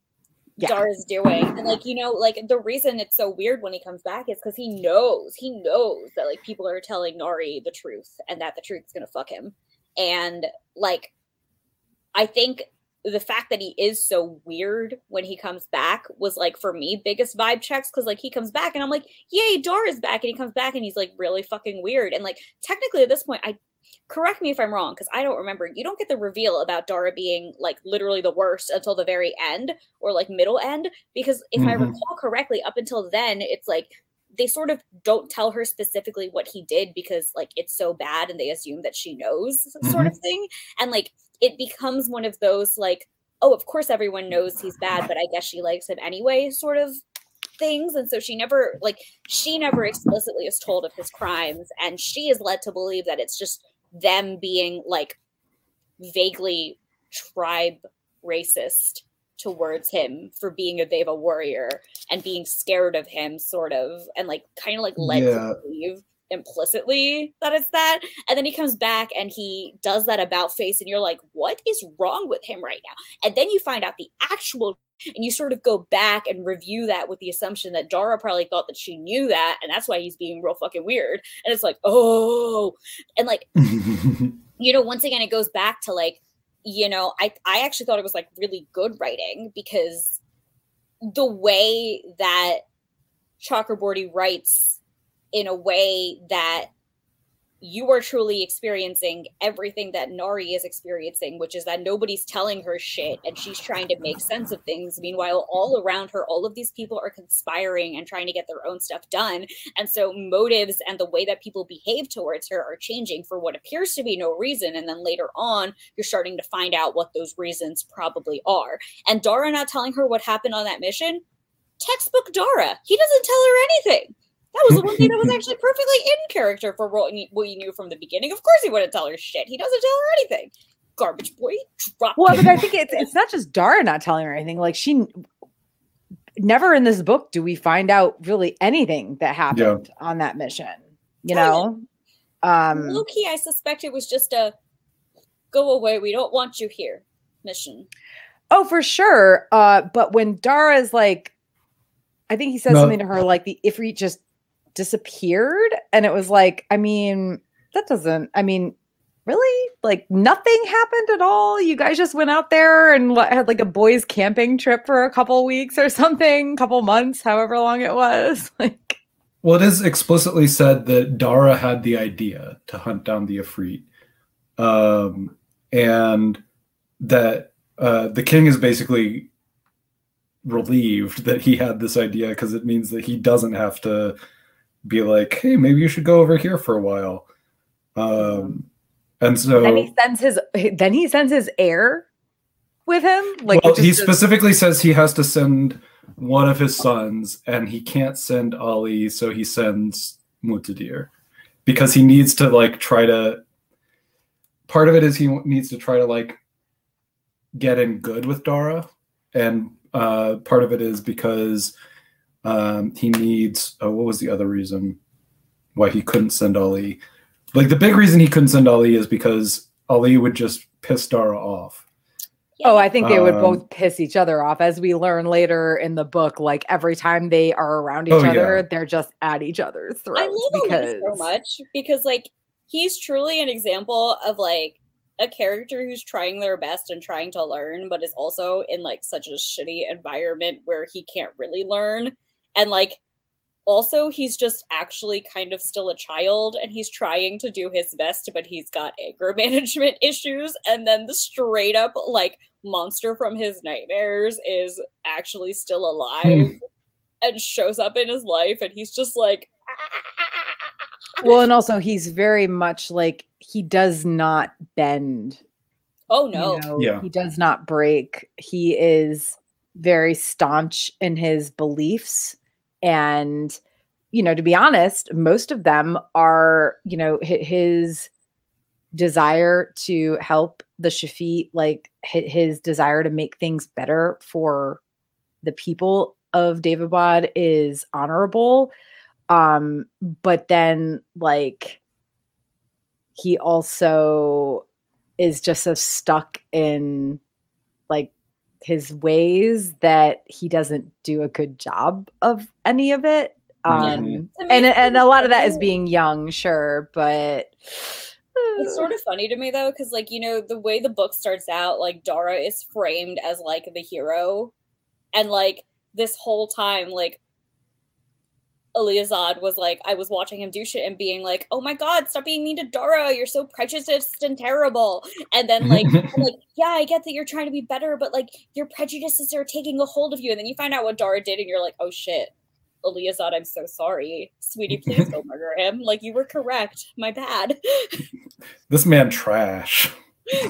yeah. Dara's doing. And like, you know, like the reason it's so weird when he comes back is because he knows, he knows that like people are telling Nahri the truth and that the truth's gonna fuck him. And like I think the fact that he is so weird when he comes back was like for me biggest vibe checks because like he comes back and I'm like, yay, Dara's back, and he comes back and he's like really fucking weird. And like technically at this point, I correct me if I'm wrong, because I don't remember. You don't get the reveal about Dara being like literally the worst until the very end or like middle end. Because if I Mhm. recall correctly, up until then, it's like they sort of don't tell her specifically what he did because like it's so bad and they assume that she knows sort of mm-hmm. thing. And like it becomes one of those like, oh, of course everyone knows he's bad, but I guess she likes him anyway, sort of things. And so she never like she never explicitly is told of his crimes, and she is led to believe that it's just them being like vaguely tribe racist towards him for being a Deva warrior and being scared of him, sort of, and like kind of like led Yeah. to believe implicitly that it's that. And then he comes back and he does that about face, and you're like, what is wrong with him right now? And then you find out the actual. And you sort of go back and review that with the assumption that Dara probably thought that she knew that, and that's why he's being real fucking weird. And it's like, oh, and like [LAUGHS] you know once again it goes back to like you know i i actually thought it was like really good writing because the way that chakraborty writes in a way that you are truly experiencing everything that Nahri is experiencing, which is that nobody's telling her shit and she's trying to make sense of things. Meanwhile, all around her, all of these people are conspiring and trying to get their own stuff done. And so, motives and the way that people behave towards her are changing for what appears to be no reason. And then later on, you're starting to find out what those reasons probably are. And Dara not telling her what happened on that mission, textbook Dara. He doesn't tell her anything. That was the one thing that was [LAUGHS] actually perfectly in character for what you knew from the beginning. Of course, he wouldn't tell her shit. He doesn't tell her anything. Garbage boy, drop. Well, but I think it's it's not just Dara not telling her anything. Like she never in this book do we find out really anything that happened on that mission. You know? Um Low key, I suspect it was just a go away. We don't want you here mission. Oh, for sure. Uh, but when Dara is like, I think he says No. something to her like the if we just disappeared, and it was like, I mean, that doesn't. I mean, really, like nothing happened at all. You guys just went out there and had like a boys' camping trip for a couple weeks or [LAUGHS] something, couple months, however long it was. [LAUGHS] Like, Well, it is explicitly said that Dara had the idea to hunt down the Ifrit, um, and that uh, the king is basically relieved that he had this idea because it means that he doesn't have to be like, "Hey, maybe you should go over here for a while." Um, and so, then he sends his then he sends his heir with him. Like, well, he just- specifically says he has to send one of his sons, and he can't send Ali, so he sends Muntadhir because he needs to like try to. Part of it is he needs to try to like get in good with Dara, and uh, part of it is because um, he needs. Oh, what was the other reason why he couldn't send Ali? Like the big reason he couldn't send Ali is because Ali would just piss Dara off. Oh, I think they would Um, both piss each other off, as we learn later in the book. Like every time they are around each Oh, other, yeah. they're just at each other's throats I love because Ali so much because like he's truly an example of like a character who's trying their best and trying to learn, but is also in like such a shitty environment where he can't really learn. And like also he's just actually kind of still a child and he's trying to do his best, but he's got anger [LAUGHS] management issues. And then the straight up like monster from his nightmares is actually still alive hmm. and shows up in his life and he's just like [LAUGHS] well, and also he's very much like he does not bend. Oh you no. know, Yeah. he does not break. He is very staunch in his beliefs, and you know, to be honest, most of them are you know his desire to help the Shafi, like his desire to make things better for the people of Daevabad is honorable. Um, but then like he also is just so stuck in like his ways that he doesn't do a good job of any of it. Um, Mhm. and and a lot of that is being young, sure, but It's sort of funny to me though, because like you know the way the book starts out, like Dara is framed as like the hero, and like this whole time, like Alizayd was like, I was watching him do shit and being like, "Oh my god, stop being mean to Dara! You're so prejudiced and terrible." And then like, I'm [LAUGHS] like, yeah, I get that you're trying to be better, but like your prejudices are taking a hold of you, and then you find out what Dara did, and you're like, "Oh shit." Alizayd, I'm so sorry. Sweetie, please don't [LAUGHS] murder him. Like, you were correct. My bad. [LAUGHS] this man trash.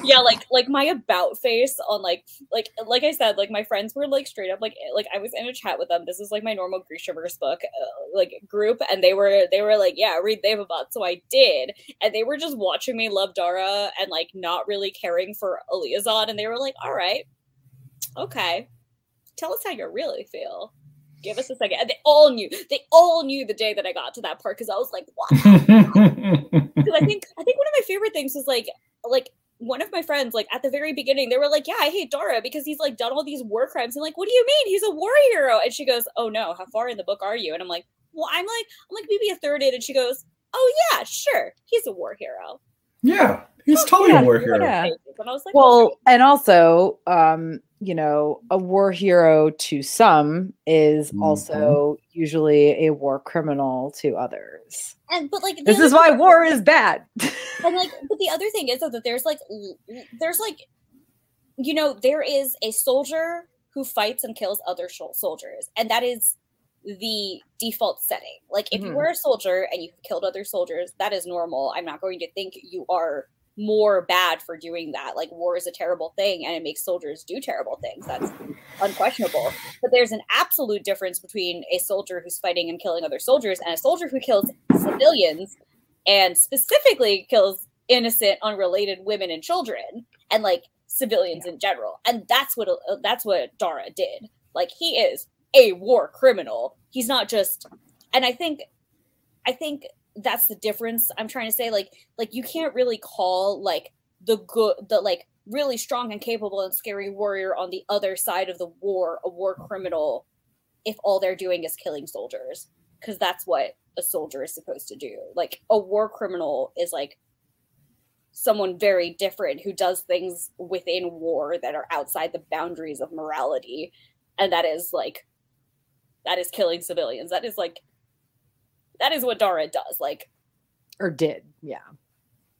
Yeah, like like my about face on like like like I said, like my friends were like straight up like like I was in a chat with them. This is like my normal Grishaverse book uh, like group, and they were they were like, yeah, read Daevabad. So I did, and they were just watching me love Dara and like not really caring for Alizayd, and they were like, all right, okay, tell us how you really feel. Give us a second. And they all knew. They all knew the day that I got to that part because I was like, what? [LAUGHS] Because I think I think one of my favorite things was like like one of my friends, like at the very beginning, they were like, Yeah, I hate Dara because he's like done all these war crimes. And like, what do you mean? He's a war hero. And she goes, Oh no, how far in the book are you? And I'm like, Well, I'm like, I'm like maybe a third in. And she goes, Oh yeah, sure. He's a war hero. Yeah, he's totally yeah, a war hero. yeah. And I was like, well, okay. and also, um, you know, a war hero to some is Mhm. also usually a war criminal to others. And but like This is why war is bad. [LAUGHS] and like but the other thing is though that there's like there's like you know there is a soldier who fights and kills other shol- soldiers and that is the default setting like if you Mhm. were a soldier and you killed other soldiers that is normal i'm not going to think you are more bad for doing that. Like war is a terrible thing and it makes soldiers do terrible things. That's unquestionable. But there's an absolute difference between a soldier who's fighting and killing other soldiers and a soldier who kills civilians and specifically kills innocent unrelated women and children and like civilians in general. And that's what uh, that's what dara did. Like he is a war criminal. He's not just and i think i think that's the difference i'm trying to say like like you can't really call like the good the like really strong and capable and scary warrior on the other side of the war a war criminal if all they're doing is killing soldiers because that's what a soldier is supposed to do. Like a war criminal is like someone very different who does things within war that are outside the boundaries of morality and that is like that is killing civilians. That is like that is what Dara does. Like or did, yeah.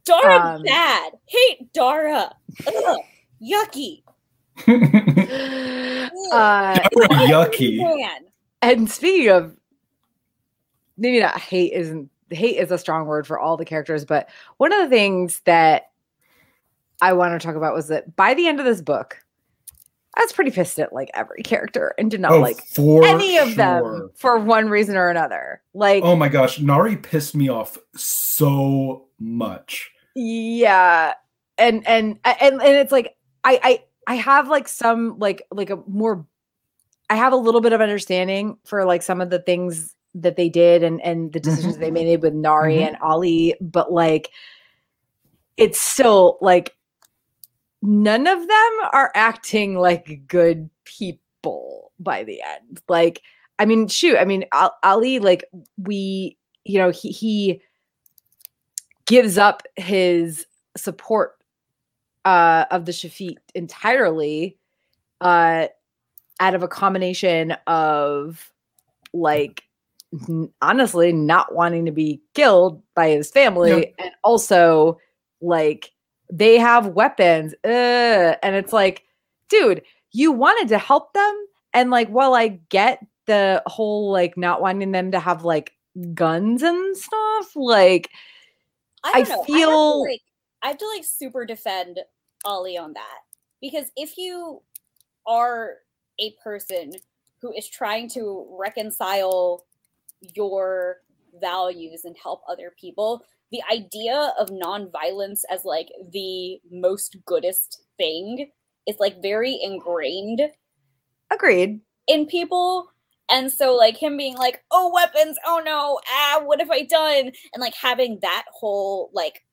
Dara Um, bad. Hate Dara. Ugh, yucky. [LAUGHS] uh, Yucky. Man. and speaking of maybe not hate isn't hate is a strong word for all the characters but one of the things that i want to talk about was that by the end of this book i was pretty pissed at like every character and did not oh, like any of sure. them for one reason or another like Oh my gosh, Nahri pissed me off so much. yeah and and and and it's like i i i have like some like like a more i have a little bit of understanding for like some of the things that they did and and the decisions they made with nahri Mhm. and ali but like it's still like none of them are acting like good people by the end. Like i mean shoot i mean ali like we you know he he gives up his support uh, of the Shafit entirely uh, out of a combination of like n- honestly not wanting to be killed by his family and also like they have weapons uh, and it's like dude you wanted to help them and like while i get the whole like not wanting them to have like guns and stuff like I don't know. I to, feel- like I have to like super defend Ollie on that because if you are a person who is trying to reconcile your values and help other people, the idea of nonviolence as like the most goodest thing is like very ingrained agreed in people. And so, like, him being like, oh, weapons, oh no, ah, what have I done? And like having that whole like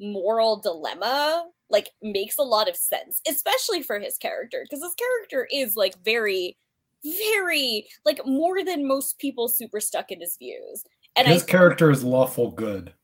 moral dilemma, like, makes a lot of sense, especially for his character, because his character is like very, very, like, more than most people super stuck in his views. And I His character is lawful good.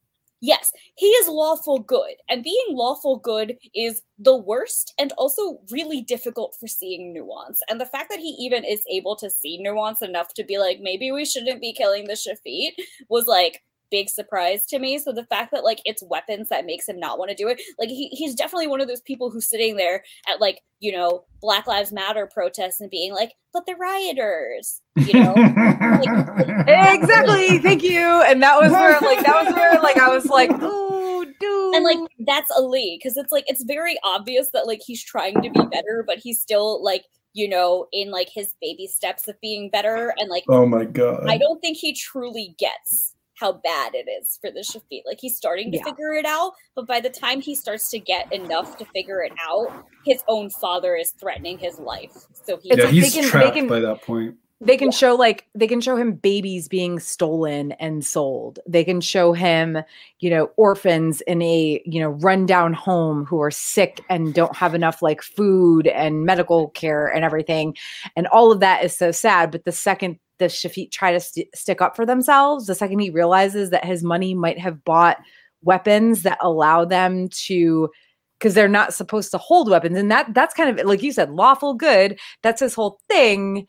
Yes, he is lawful good, and being lawful good is the worst and also really difficult for seeing nuance. And the fact that he even is able to see nuance enough to be like, maybe we shouldn't be killing the Shafit was like big surprise to me. So the fact that like it's weapons that makes him not want to do it, like he, he's definitely one of those people who's sitting there at like, you know, Black Lives Matter protests and being like, but the rioters, you know? [LAUGHS] exactly [LAUGHS] thank you and that was where like that was where like i was like [LAUGHS] oh dude. And like that's Ali because it's like it's very obvious that like he's trying to be better, but he's still like you know in like his baby steps of being better. And like Oh my god. I don't think he truly gets how bad it is for the Shafit. Like he's starting to Yeah. figure it out, but by the time he starts to get enough to figure it out, his own father is threatening his life. So he It's yeah, like he's they can- they trapped can- by that point. they can show like they can show him babies being stolen and sold they can show him you know orphans in a you know rundown home who are sick and don't have enough like food and medical care and everything and all of that is so sad but the second the Shafit try to st- stick up for themselves the second he realizes that his money might have bought weapons that allow them to because they're not supposed to hold weapons and that that's kind of like you said lawful good that's his whole thing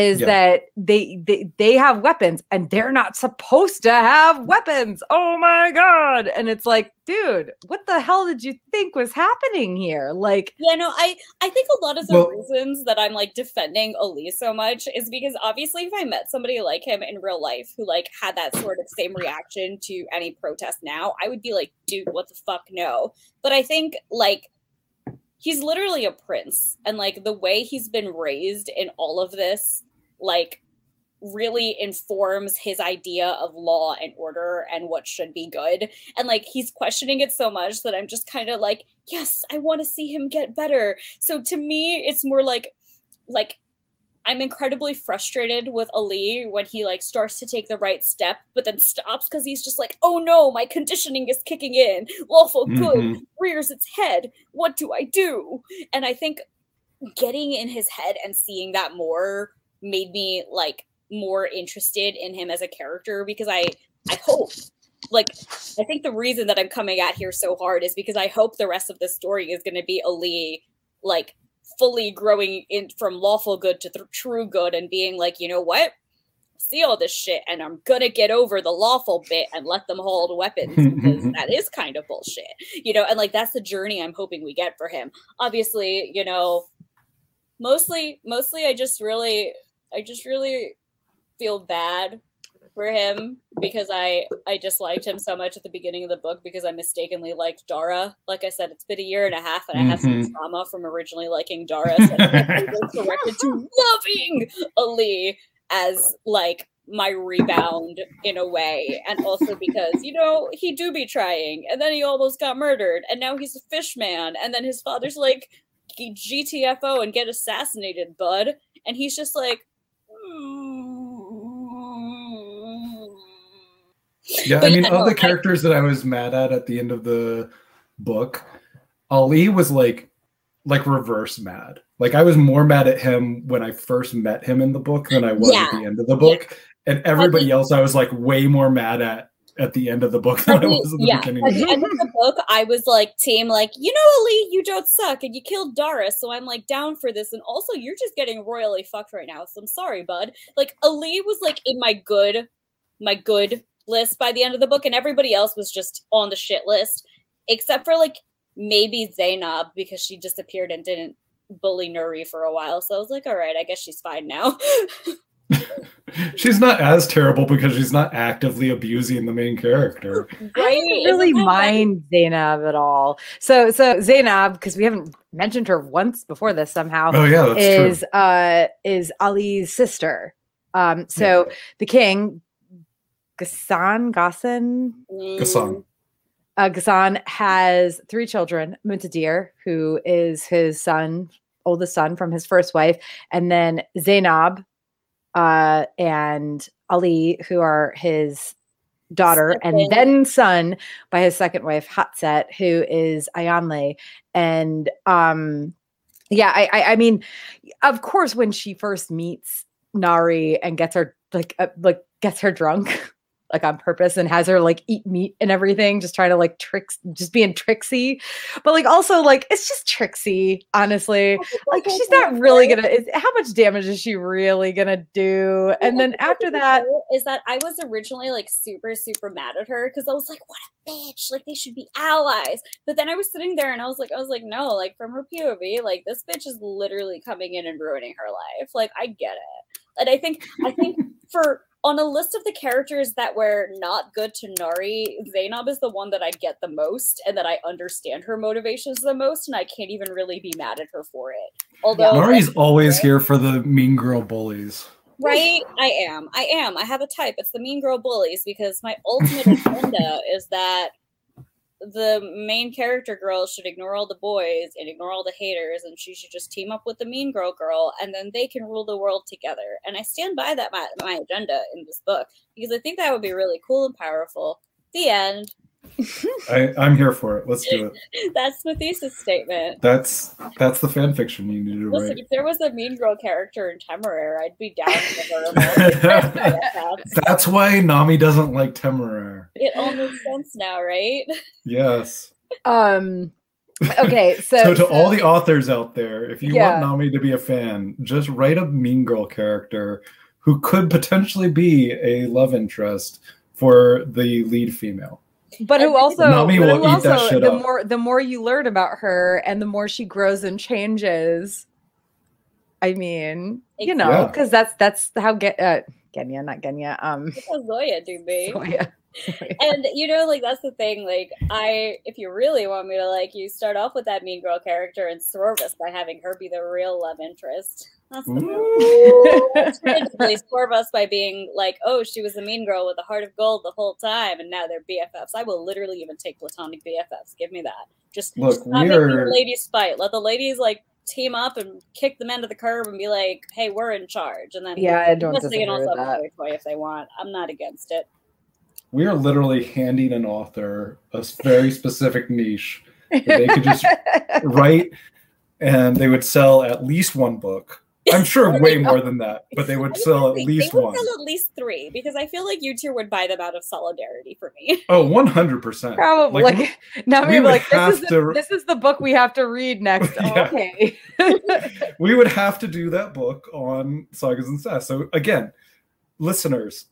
is Yeah. that they, they they have weapons and they're not supposed to have weapons. Oh my god. And it's like, dude, what the hell did you think was happening here? Like Yeah, no, I I think a lot of the Well- reasons that I'm like defending Ali so much is because obviously if I met somebody like him in real life who like had that sort of same reaction to any protest now, I would be like, dude, what the fuck no. But I think like he's literally a prince and like the way he's been raised in all of this like really informs his idea of law and order and what should be good. And like he's questioning it so much that i'm just kind of like yes i want to see him get better. So to me it's more like like i'm incredibly frustrated with ali when he like starts to take the right step but then stops because he's just like oh no my conditioning is kicking in. Lawful good. Mhm. rears its head. What do i do? And i think getting in his head and seeing that more made me like more interested in him as a character because I I hope like I think the reason that I'm coming at here so hard is because I hope the rest of the story is going to be Ali like fully growing in from lawful good to th- true good and being like, you know what? See all this shit, and I'm gonna get over the lawful bit and let them hold weapons [LAUGHS] because that is kind of bullshit, you know. And like that's the journey I'm hoping we get for him. Obviously, you know, mostly, mostly, I just really, I just really feel bad for him because I I disliked him so much at the beginning of the book because I mistakenly liked Dara. Like I said, it's been a year and a half, and I have some mm-hmm. trauma from originally liking Dara, so I was directed to [LAUGHS] loving Ali as like my rebound in a way, and also because you know he do be trying, and then he almost got murdered, and now he's a fish man, and then his father's like GTFO and get assassinated, bud, and he's just like. Yeah, I mean, yeah, of no, the I- characters that I was mad at at the end of the book, Ali was like, like reverse mad. Like I was more mad at him when I first met him in the book than I was at the end of the book, and everybody else I was like way more mad at at the end of the book than At I was at the yeah, beginning. at the end of the book, I was like, team, like, you know, Ali, you don't suck, and you killed Dara, so I'm like down for this. And also, you're just getting royally fucked right now, so I'm sorry, bud. Like, Ali was like in my good, my good list by the end of the book, and everybody else was just on the shit list, except for like maybe Zaynab because she disappeared and didn't bully Nahri for a while. So I was like, all right, I guess she's fine now. [LAUGHS] She's not as terrible because she's not actively abusing the main character. I Right? didn't really that right? mind Zaynab at all. So so Zaynab, because we haven't mentioned her once before this somehow, Oh yeah, that's is true. uh is Ali's sister. Um so the king Ghassan Ghassan Ghassan. uh, Ghassan has three children: Muntadhir, who is his son, oldest son from his first wife, and then Zaynab uh, and Ali, who are his daughter, and then son by his second wife, Hatset, who is Ayaanle. And um, yeah, I, I, I mean, of course, when she first meets Nahri and gets her like uh, like gets her drunk [LAUGHS] like on purpose and has her like eat meat and everything, just trying to like tricks, just being tricksy. But like also like it's just tricksy, honestly. Like she's not really gonna. Is, how much damage is she really gonna do? And then after that, is that I was originally like super super mad at her because I was like, what a bitch! Like they should be allies. But then I was sitting there and I was like, I was like, no, like from her POV, like this bitch is literally coming in and ruining her life. Like I get it, and I think I think [LAUGHS] for on a list of the characters that were not good to Nahri, Zaynab is the one that I get the most and that I understand her motivations the most, and I can't even really be mad at her for it. Although Nahri's always here for the mean girl bullies. Right? I am. I am. I have a type. It's the mean girl bullies because my ultimate agenda [LAUGHS] is that the main character girl should ignore all the boys and ignore all the haters and she should just team up with the mean girl girl and then they can rule the world together. And i stand by that my, my agenda in this book because i think that would be really cool and powerful. The end I, I'm here for it. Let's do it. [LAUGHS] that's the thesis statement. That's that's the fan fiction you need to Listen, write. If there was a mean girl character in Temeraire, I'd be down for [LAUGHS] [LAUGHS] That's why Nami doesn't like Temeraire. It all makes sense now, right? Yes. Um okay, so, so to so, all the authors out there, if you Yeah. want Nami to be a fan, just write a mean girl character who could potentially be a love interest for the lead female. But who also, Nami but will who eat that also shit the up. more the more you learn about her and the more she grows and changes. I mean, you know, Yeah. because that's that's how get uh, Genya, not Genya. Um, Zoya do me. [LAUGHS] Zoya. and you know like that's the thing like i if you really want me to like you start off with that mean girl character and swerve us by having her be the real love interest that's the Ooh. [LAUGHS] Alternatively, [LAUGHS] swerve us by being like oh she was a mean girl with a heart of gold the whole time and now they're bffs i will literally even take platonic bffs give me that. Just, Look, just not making we're- the ladies fight. Let the ladies like team up and kick the men to the curb and be like hey we're in charge. And then Yeah, I don't plus they can also have that. toy if they want. I'm not against it. We are literally handing an author a very specific niche that they could just [LAUGHS] write and they would sell at least one book. I'm sure way more than that, but they would sell at They- least they would one. sell at least three because I feel like you two would buy them out of solidarity for me. Oh, 100%. Probably Like, like, now we we're like this is, have the, to- this is the book we have to read next. [LAUGHS] Oh, Yeah. okay. [LAUGHS] we would have to do that book on sagas and sass. So again, listeners,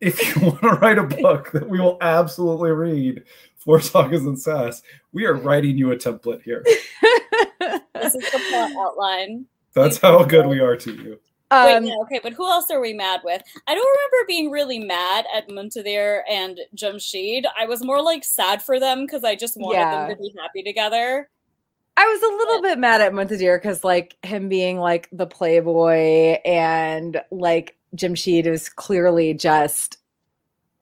if you [LAUGHS] want to write a book that we will absolutely read for sagas and sass, we are writing you a template here. This is the plot outline. That's how good we are to you. Wait, um, no, okay, but who else are we mad with? I don't remember being really mad at Muntadhir and Jamshid. I was more like sad for them because I just wanted Yeah. them to be happy together. I was a little bit mad at Muntadhir because, like, him being like the playboy and like Jamshid is clearly just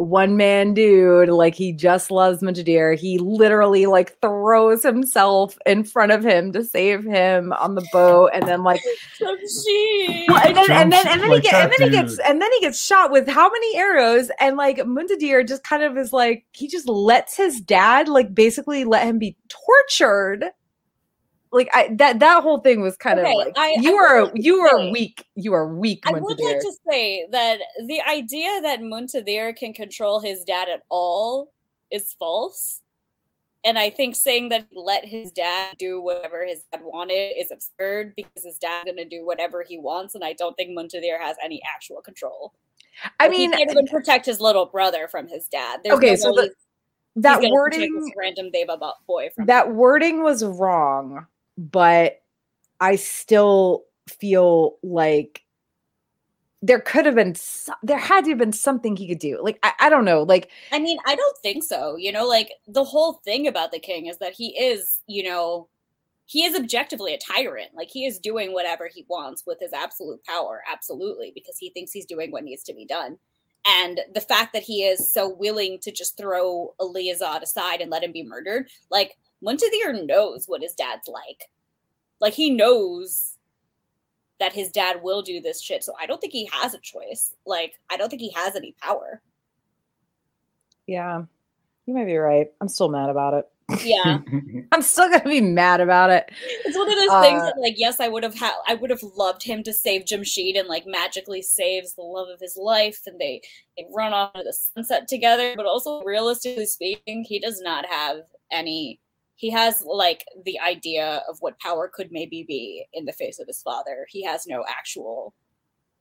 one man dude. Like, he just loves Muntadhir. He literally like throws himself in front of him to save him on the boat, and then like, [LAUGHS] well, and then and then and then he get, and then he gets and then he gets shot with how many arrows? And like Muntadhir just kind of is like he just lets his dad like basically let him be tortured. Like I that that whole thing was kind Okay, of like I- you I are like you are weak. You are weak, I would like to say that the idea that Muntadhir can control his dad at all is false. And I think saying that he let his dad do whatever his dad wanted is absurd because his dad's going to do whatever he wants. And I don't think Muntadhir has any actual control. I Like, mean, he can't even protect his little brother from his dad. There's okay, no so the, that wording random Daeva bo- boy from that wording was wrong, but I still feel like there could have been so- there had to have been something he could do. Like I, I don't know, like I mean, I don't think so. You know, like the whole thing about the king is that he is, you know, he is objectively a tyrant. Like he is doing whatever he wants with his absolute power, absolutely, because he thinks he's doing what needs to be done. And the fact that he is so willing to just throw Alizayd aside and let him be murdered, like Muntadhir knows what his dad's like. Like he knows that his dad will do this shit. So I don't think he has a choice. Like I don't think he has any power. yeah, you might be right. I'm still mad about it. Yeah. [LAUGHS] I'm still gonna be mad about it. It's one of those things Uh, that, like, yes, I would have had, I would have loved him to save Jamshid and like magically saves the love of his life, and they they run off into the sunset together. But also, realistically speaking, he does not have any. He has like the idea of what power could maybe be in the face of his father. He has no actual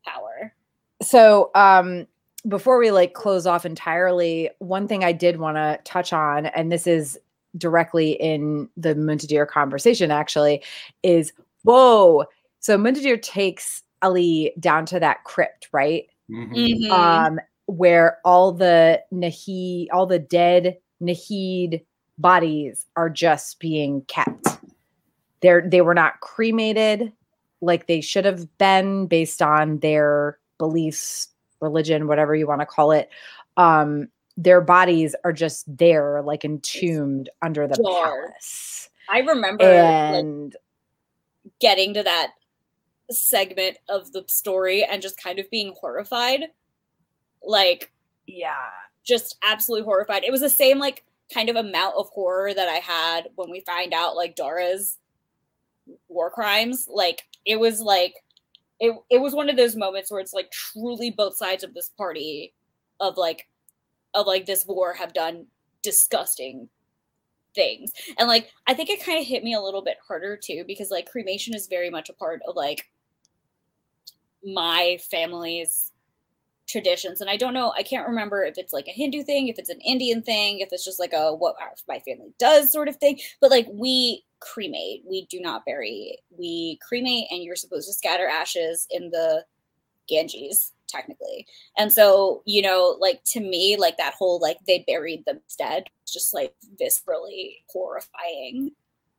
power. So, um, before we like close off entirely, one thing I did want to touch on, and this is directly in the Muntadhir conversation, actually, is whoa. So Muntadhir takes Ali down to that crypt, right? Mhm. Mhm. um, where all the Nahid, all the dead Nahid bodies are just being kept. They're they were not cremated like they should have been based on their beliefs, religion, whatever you want to call it. Um, their bodies are just there, like entombed under the Dark. palace. I remember like, getting to that segment of the story and just kind of being horrified. Like, yeah, just absolutely horrified. It was the same, like, kind of amount of horror that I had when we find out, like, Dara's war crimes. Like, it was like, it, it was one of those moments where it's like truly both sides of this party of like, of like this war have done disgusting things. And like I think it kind of hit me a little bit harder too because like cremation is very much a part of like my family's traditions and I don't know I can't remember if it's like a Hindu thing, if it's an Indian thing, if it's just like a what our, my family does sort of thing, but like we cremate. We do not bury. We cremate and you're supposed to scatter ashes in the Ganges technically. And so, you know, like to me, like that whole like they buried them dead, just like viscerally horrifying.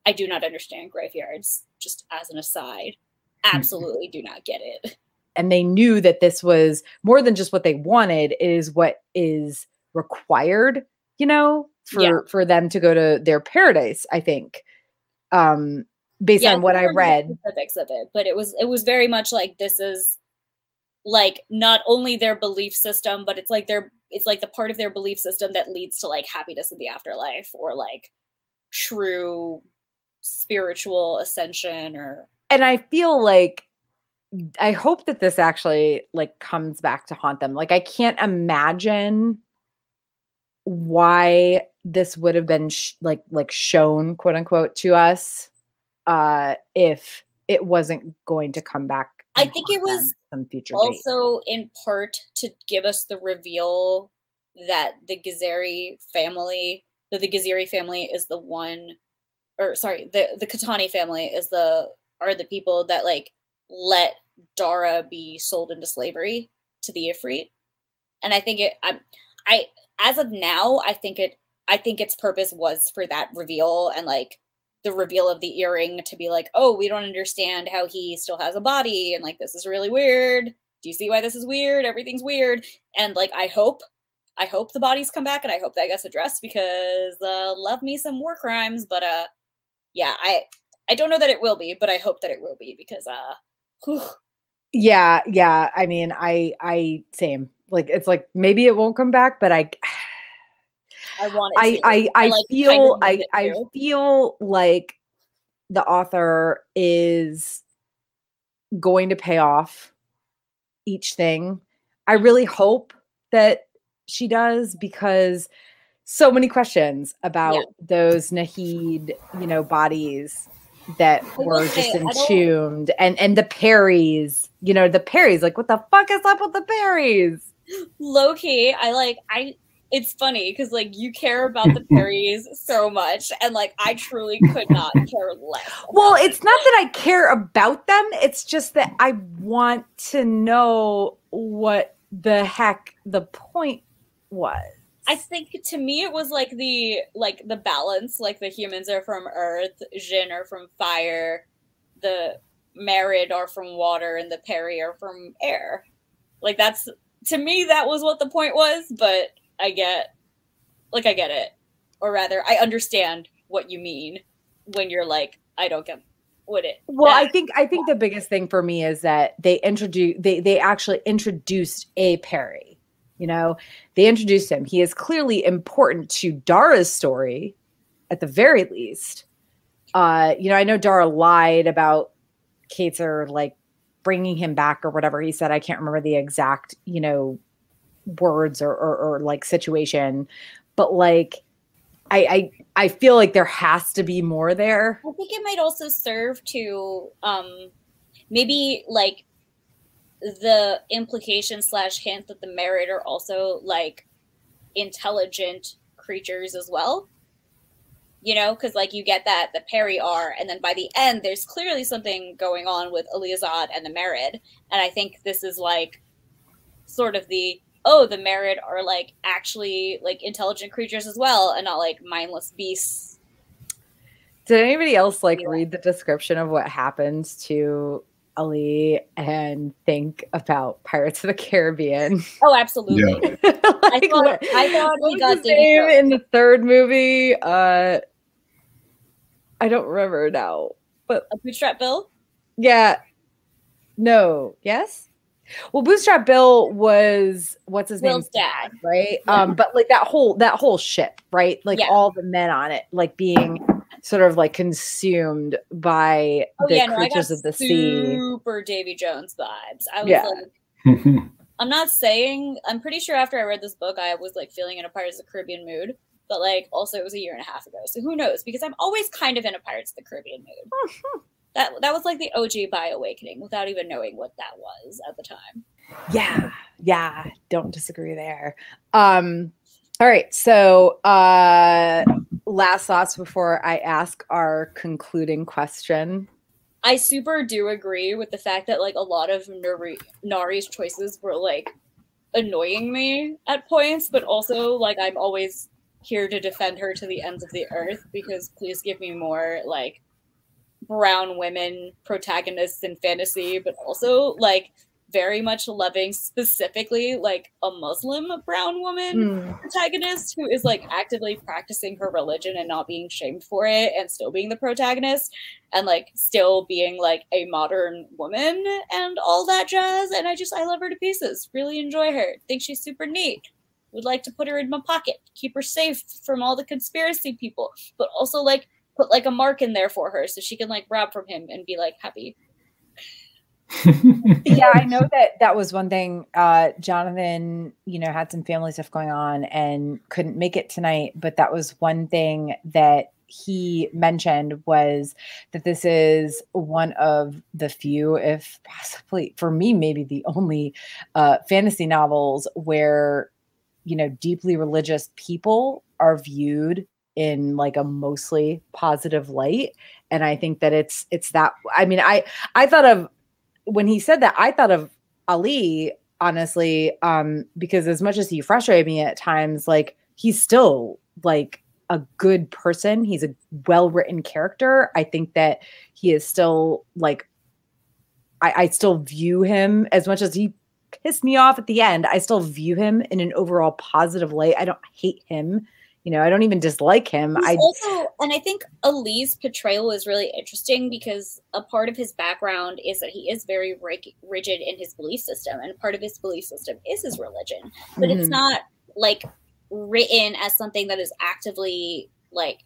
I do not understand graveyards, just as an aside. Hmm. Absolutely do not get it. And they knew that this was more than just what they wanted it is what is required you know for Yeah. for them to go to their paradise i think um based on what i read specifics of it, but it was it was very much like this is like not only their belief system, but it's like their it's like the part of their belief system that leads to like happiness in the afterlife or like true spiritual ascension or and i feel like i hope that this actually like comes back to haunt them like i can't imagine why this would have been sh- like like shown quote unquote to us uh if it wasn't going to come back I think it was some future date. also in part to give us the reveal that the Geziri family, that the Geziri family is the one, or sorry, the the Qahtani family is the are the people that like let Dara be sold into slavery to the Ifrit, and I think it, I, I as of now, I think it, I think its purpose was for that reveal and like the reveal of the earring to be like, oh, we don't understand how he still has a body, and like this is really weird. Do you see why this is weird? Everything's weird, and like I hope, I hope the bodies come back, and I hope that gets addressed because uh, love me some war crimes, but uh, yeah, I I don't know that it will be, but I hope that it will be because uh, whew, yeah yeah i mean i i same like it's like maybe it won't come back but i I want it. I to. I I like, feel I I feel like the author is going to pay off each thing. I really hope that she does because so many questions about those Nahid, you know, bodies that were just don't- entombed and and the Peris, you know, the Peris, like what the fuck is up with the Peris? low key, I like I. It's funny because like you care about the [LAUGHS] Peris so much, and like I truly could not [LAUGHS] care less. Well, it's not that I care about them. It's just that I want to know what the heck the point was. I think to me it was like the like the balance, like the humans are from earth, Djinn are from fire, the Marid are from water, and the Peri are from air. Like that's to me that was what the point was, but I get like I get it. Or rather, I understand what you mean when you're like, I don't get what it Well, I think I think the biggest thing for me is that they introduce they they actually introduced a Peri. You know, they introduced him. He is clearly important to Dara's story, at the very least. Uh, you know, I know Dara lied about Khayzur like bringing him back or whatever he said. I can't remember the exact, you know, words or or, or like situation, but like, I I I feel like there has to be more there. I think it might also serve to um maybe like the implication slash hint that the marid are also like intelligent creatures as well. You know, because like you get that the Peri are, and then by the end, there's clearly something going on with Alizayd and the Marid, and I think this is like sort of the oh the Marid are like actually like intelligent creatures as well and not like mindless beasts. Did anybody else like Yeah. read the description of what happens to Ali and think about Pirates of the Caribbean? Oh, absolutely. [LAUGHS] Like, I thought what- I thought what he was got his Davy name in the third movie? Uh, I don't remember now. But A bootstrap bill. yeah, no, yes. Well, Bootstrap Bill was what's his Will's name's dad. right? Yeah. Um, but like that whole that whole ship, right? Like Yeah. all the men on it, like being sort of like consumed by Oh the yeah, no, creatures of the sea. super Davy Jones vibes. I was Yeah. like, [LAUGHS] I'm not saying. I'm pretty sure after I read this book, I was like feeling in a Pirates of the Caribbean mood. But like, also it was a year and a half ago, so who knows? Because I'm always kind of in a Pirates of the Caribbean mood. [LAUGHS] that that was like the OG by Awakening, without even knowing what that was at the time. Yeah, yeah, don't disagree there. Um, all right, so uh last thoughts before I ask our concluding question. I super do agree with the fact that like a lot of Nahri, Nahri's choices were like annoying me at points, but also like I'm always here to defend her to the ends of the earth because please give me more like brown women protagonists in fantasy, but also like very much loving specifically like a Muslim brown woman hmm. protagonist who is like actively practicing her religion and not being shamed for it and still being the protagonist and like still being like a modern woman and all that jazz. And i just i love her to pieces. Really enjoy her. Think she's super neat. Would like to put her in my pocket. Keep her safe from all the conspiracy people. But also like put like a mark in there for her so she can like rob from him and be like happy yeah, I [LAUGHS] know that that was one thing. Uh, Jonathan, you know, had some family stuff going on and couldn't make it tonight. But that was one thing that he mentioned was that this is one of the few, if possibly for me, maybe the only uh, fantasy novels where, you know, deeply religious people are viewed in like a mostly positive light and i think that it's it's that i mean i i thought of when he said that, I thought of Ali, honestly, um, because as much as he frustrated me at times, like he's still like a good person. He's a well written character. I think that he is still like I, I still view him as much as he pissed me off at the end. I still view him in an overall positive light. I don't hate him. You know, I don't even dislike him. He's I also, and I think Ali's portrayal is really interesting because a part of his background is that he is very rigid in his belief system, and part of his belief system is his religion. But it's Mhm. not like written as something that is actively like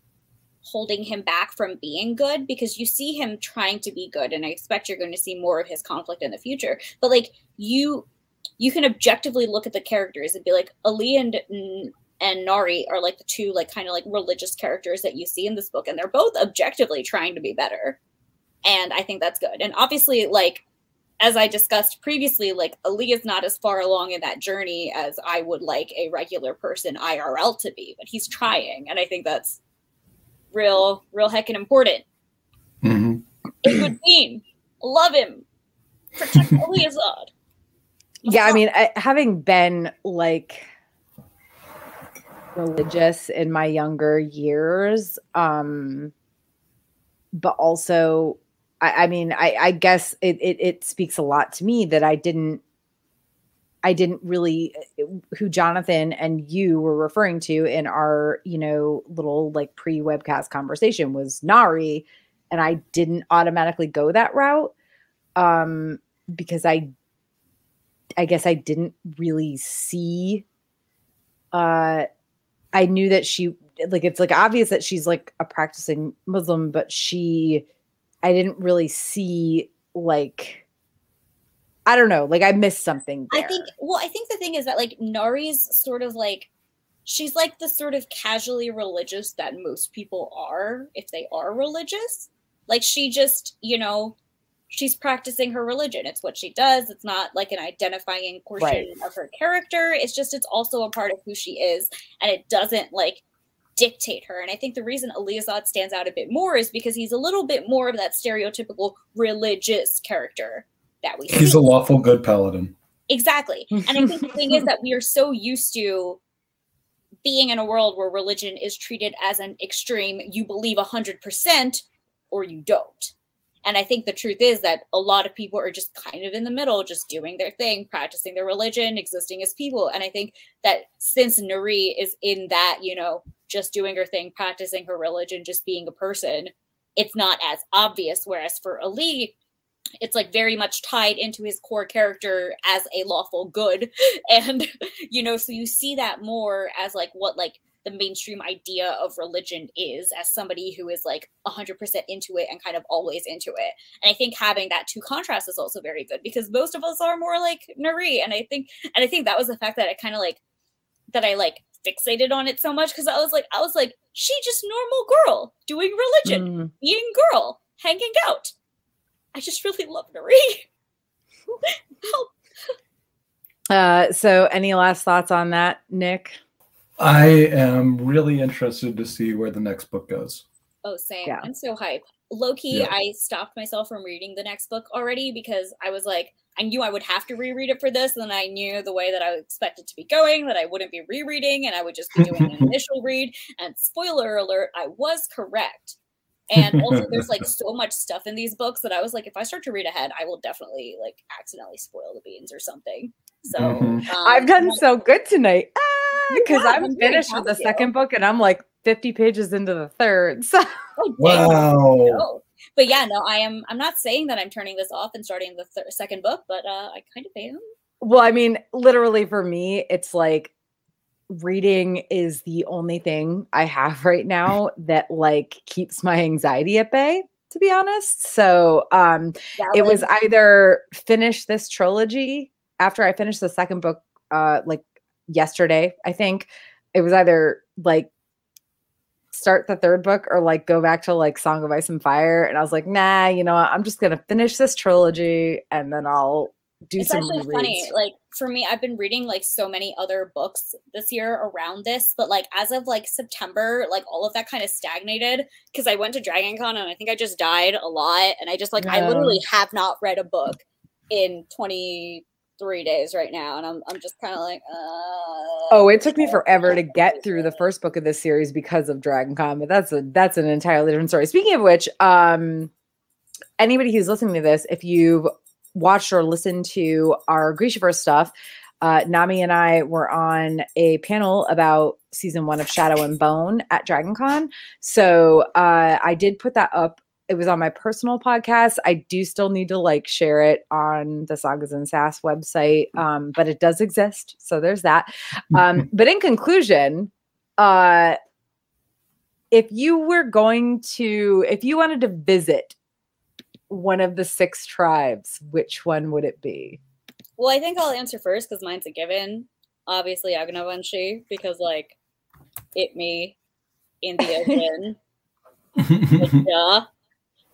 holding him back from being good because you see him trying to be good, and I expect you're going to see more of his conflict in the future. But like you, you can objectively look at the characters and be like, Ali and and Nahri are like the two like kind of like religious characters that you see in this book and they're both objectively trying to be better. And I think that's good. And obviously like as I discussed previously like Ali is not as far along in that journey as I would like a regular person IRL to be, but he's trying and I think that's real real heckin' important. Mhm. A good team. Love him. Protect [LAUGHS] Alizayd. yeah i mean I, having been like religious in my younger years um but also i, I mean I, I guess it, it it speaks a lot to me that i didn't i didn't really uh, who jonathan and you were referring to in our you know little like pre-webcast conversation was nahri and i didn't automatically go that route um because i I guess I didn't really see uh I knew that she like it's like obvious that she's like a practicing Muslim, but she I didn't really see like I don't know, like I missed something. I think well, I think the thing is that like Nahri's sort of like she's like the sort of casually religious that most people are if they are religious. Like she just, you know, she's practicing her religion. It's what she does. It's not like an identifying portion Right. of her character. It's just it's also a part of who she is and it doesn't like dictate her. And I think the reason Alizayd stands out a bit more is because he's a little bit more of that stereotypical religious character that we He's see. a lawful good paladin. Exactly. And I think the thing is that we are so used to being in a world where religion is treated as an extreme, you believe 100% or you don't. And I think the truth is that a lot of people are just kind of in the middle, just doing their thing, practicing their religion, existing as people. And I think that since Nahri is in that, you know, just doing her thing, practicing her religion, just being a person, it's not as obvious. Whereas for Ali, it's like very much tied into his core character as a lawful good [LAUGHS] and you know so you see that more as like what like the mainstream idea of religion is as somebody who is like 100% into it and kind of always into it and i think having that two contrast is also very good because most of us are more like nahri and i think and i think that was the fact that i kind of like that i like fixated on it so much because i was like i was like she just normal girl doing religion mm. being girl hanging out I just really love Nahri. [LAUGHS] Help. Uh, so, any last thoughts on that, Nick? I am really interested to see where the next book goes. Oh, same. Yeah. I'm so hyped. Loki, yeah. I stopped myself from reading the next book already because I was like, I knew I would have to reread it for this, and then I knew the way that I expected to be going, that I wouldn't be rereading, and I would just be doing an [LAUGHS] initial read. And spoiler alert, I was correct. And also, there's like [LAUGHS] so much stuff in these books that I was like, if I start to read ahead, I will definitely like accidentally spoil the beans or something. So mm-hmm. um, I've done so good tonight because ah, yeah, I'm finished with the second book and I'm like 50 pages into the third. [LAUGHS] So oh, wow. But yeah, no, I am. I'm not saying that I'm turning this off and starting the third, second book, but uh, I kind of am. Well, I mean, literally for me, it's like reading is the only thing I have right now [LAUGHS] that like keeps my anxiety at bay to be honest. So um it was either finish this trilogy after I finished the second book uh like yesterday, I think. It was either like start the third book or like go back to like Song of Ice and Fire. And I was like, nah, you know what? I'm just gonna finish this trilogy and then I'll do it's some actually funny like for me i've been reading like so many other books this year around this but like as of like september like all of that kind of stagnated because i went to dragon con and i think i just died a lot and i just like yeah. i literally have not read a book in 23 days right now and i'm, I'm just kind of like uh, oh it took me forever to get through the first book of this series because of dragon con but that's a that's an entirely different story speaking of which um anybody who's listening to this if you've watched or listened to our Grishaverse stuff, uh, Nami and I were on a panel about season one of Shadow and Bone at DragonCon. So uh, I did put that up. It was on my personal podcast. I do still need to like share it on the Sagas and Sass website, um, but it does exist. So there's that. Um, but in conclusion, uh, if you were going to, if you wanted to visit one of the six tribes, which one would it be? Well, I think I'll answer first because mine's a given. Obviously, Agnivanshi, because like it me in the [LAUGHS] ocean. [LAUGHS] yeah.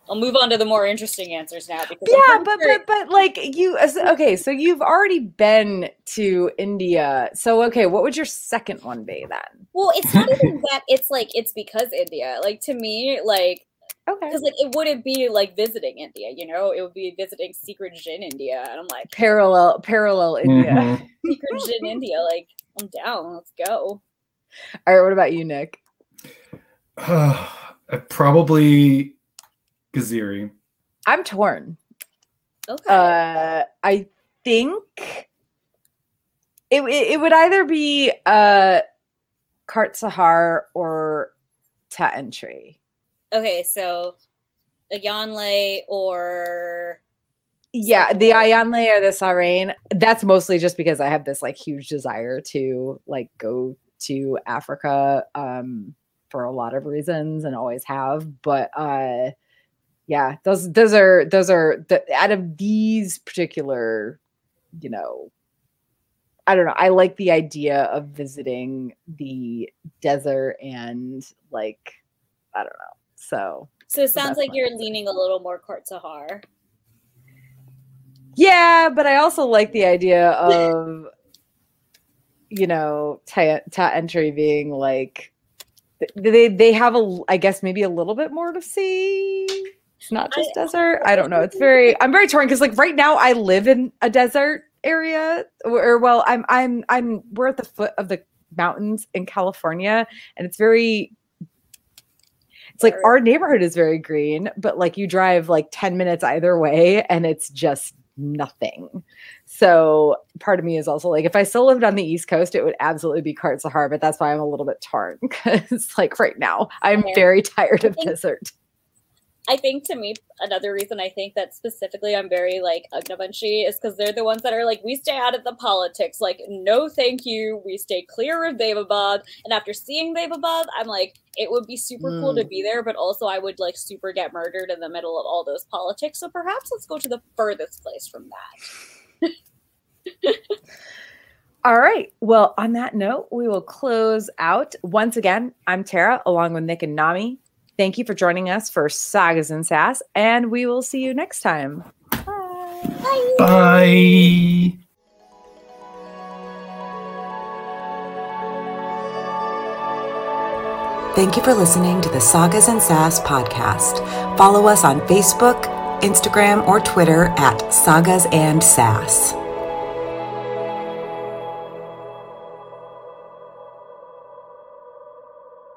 I'll move on to the more interesting answers now because yeah, but sure. but but like you okay, so you've already been to India. So okay, what would your second one be then? Well, it's not even [LAUGHS] that. It's like it's because India. Like to me, like Okay. Because like it wouldn't be like visiting India, you know, it would be visiting Secret Djinn India, and I'm like parallel parallel India. Mm-hmm. [LAUGHS] Secret Djinn India, like I'm down. Let's go. All right, what about you, Nick? [SIGHS] Uh, probably Geziri. I'm torn. Okay. Uh, I think it, it, it would either be uh Qart Sahar or Ta Ntry. Okay, so Ayaanle or yeah, the Ayaanle or the Sahrayn. That's mostly just because I have this like huge desire to like go to Africa um for a lot of reasons and always have. But uh yeah, those those are those are the out of these particular, you know, I don't know. I like the idea of visiting the desert and like I don't know so So it sounds like you're leaning a little more Qart Sahar. Yeah, but I also like the idea [LAUGHS] of you know, ta, Ta Ntry being like they they have a I guess maybe a little bit more to see. It's not just I, desert. I don't know. It's very I'm very torn because like right now I live in a desert area, or well, I'm I'm I'm we're at the foot of the mountains in California, and it's very it's like our neighborhood is very green, but like you drive like 10 minutes either way and it's just nothing. So part of me is also like, if I still lived on the East Coast, it would absolutely be Qart Sahar, but that's why I'm a little bit torn [LAUGHS] because like right now I'm very tired of desert. I think to me, another reason I think that specifically I'm very like Agnivanshi is because they're the ones that are like, we stay out of the politics. Like, no, thank you. We stay clear of Daevabad. And after seeing Daevabad, I'm like, it would be super mm. cool to hmm. be there, but also I would like super get murdered in the middle of all those politics. So perhaps let's go to the furthest place from that. [LAUGHS] All right. Well, on that note, we will close out. Once again, I'm Tara, along with Nick and Nami. Thank you for joining us for Sagas and Sass, and we will see you next time. Bye. Bye. Thank you for listening to the Sagas and Sass podcast. Follow us on Facebook, Instagram, or Twitter at Sagas and Sass.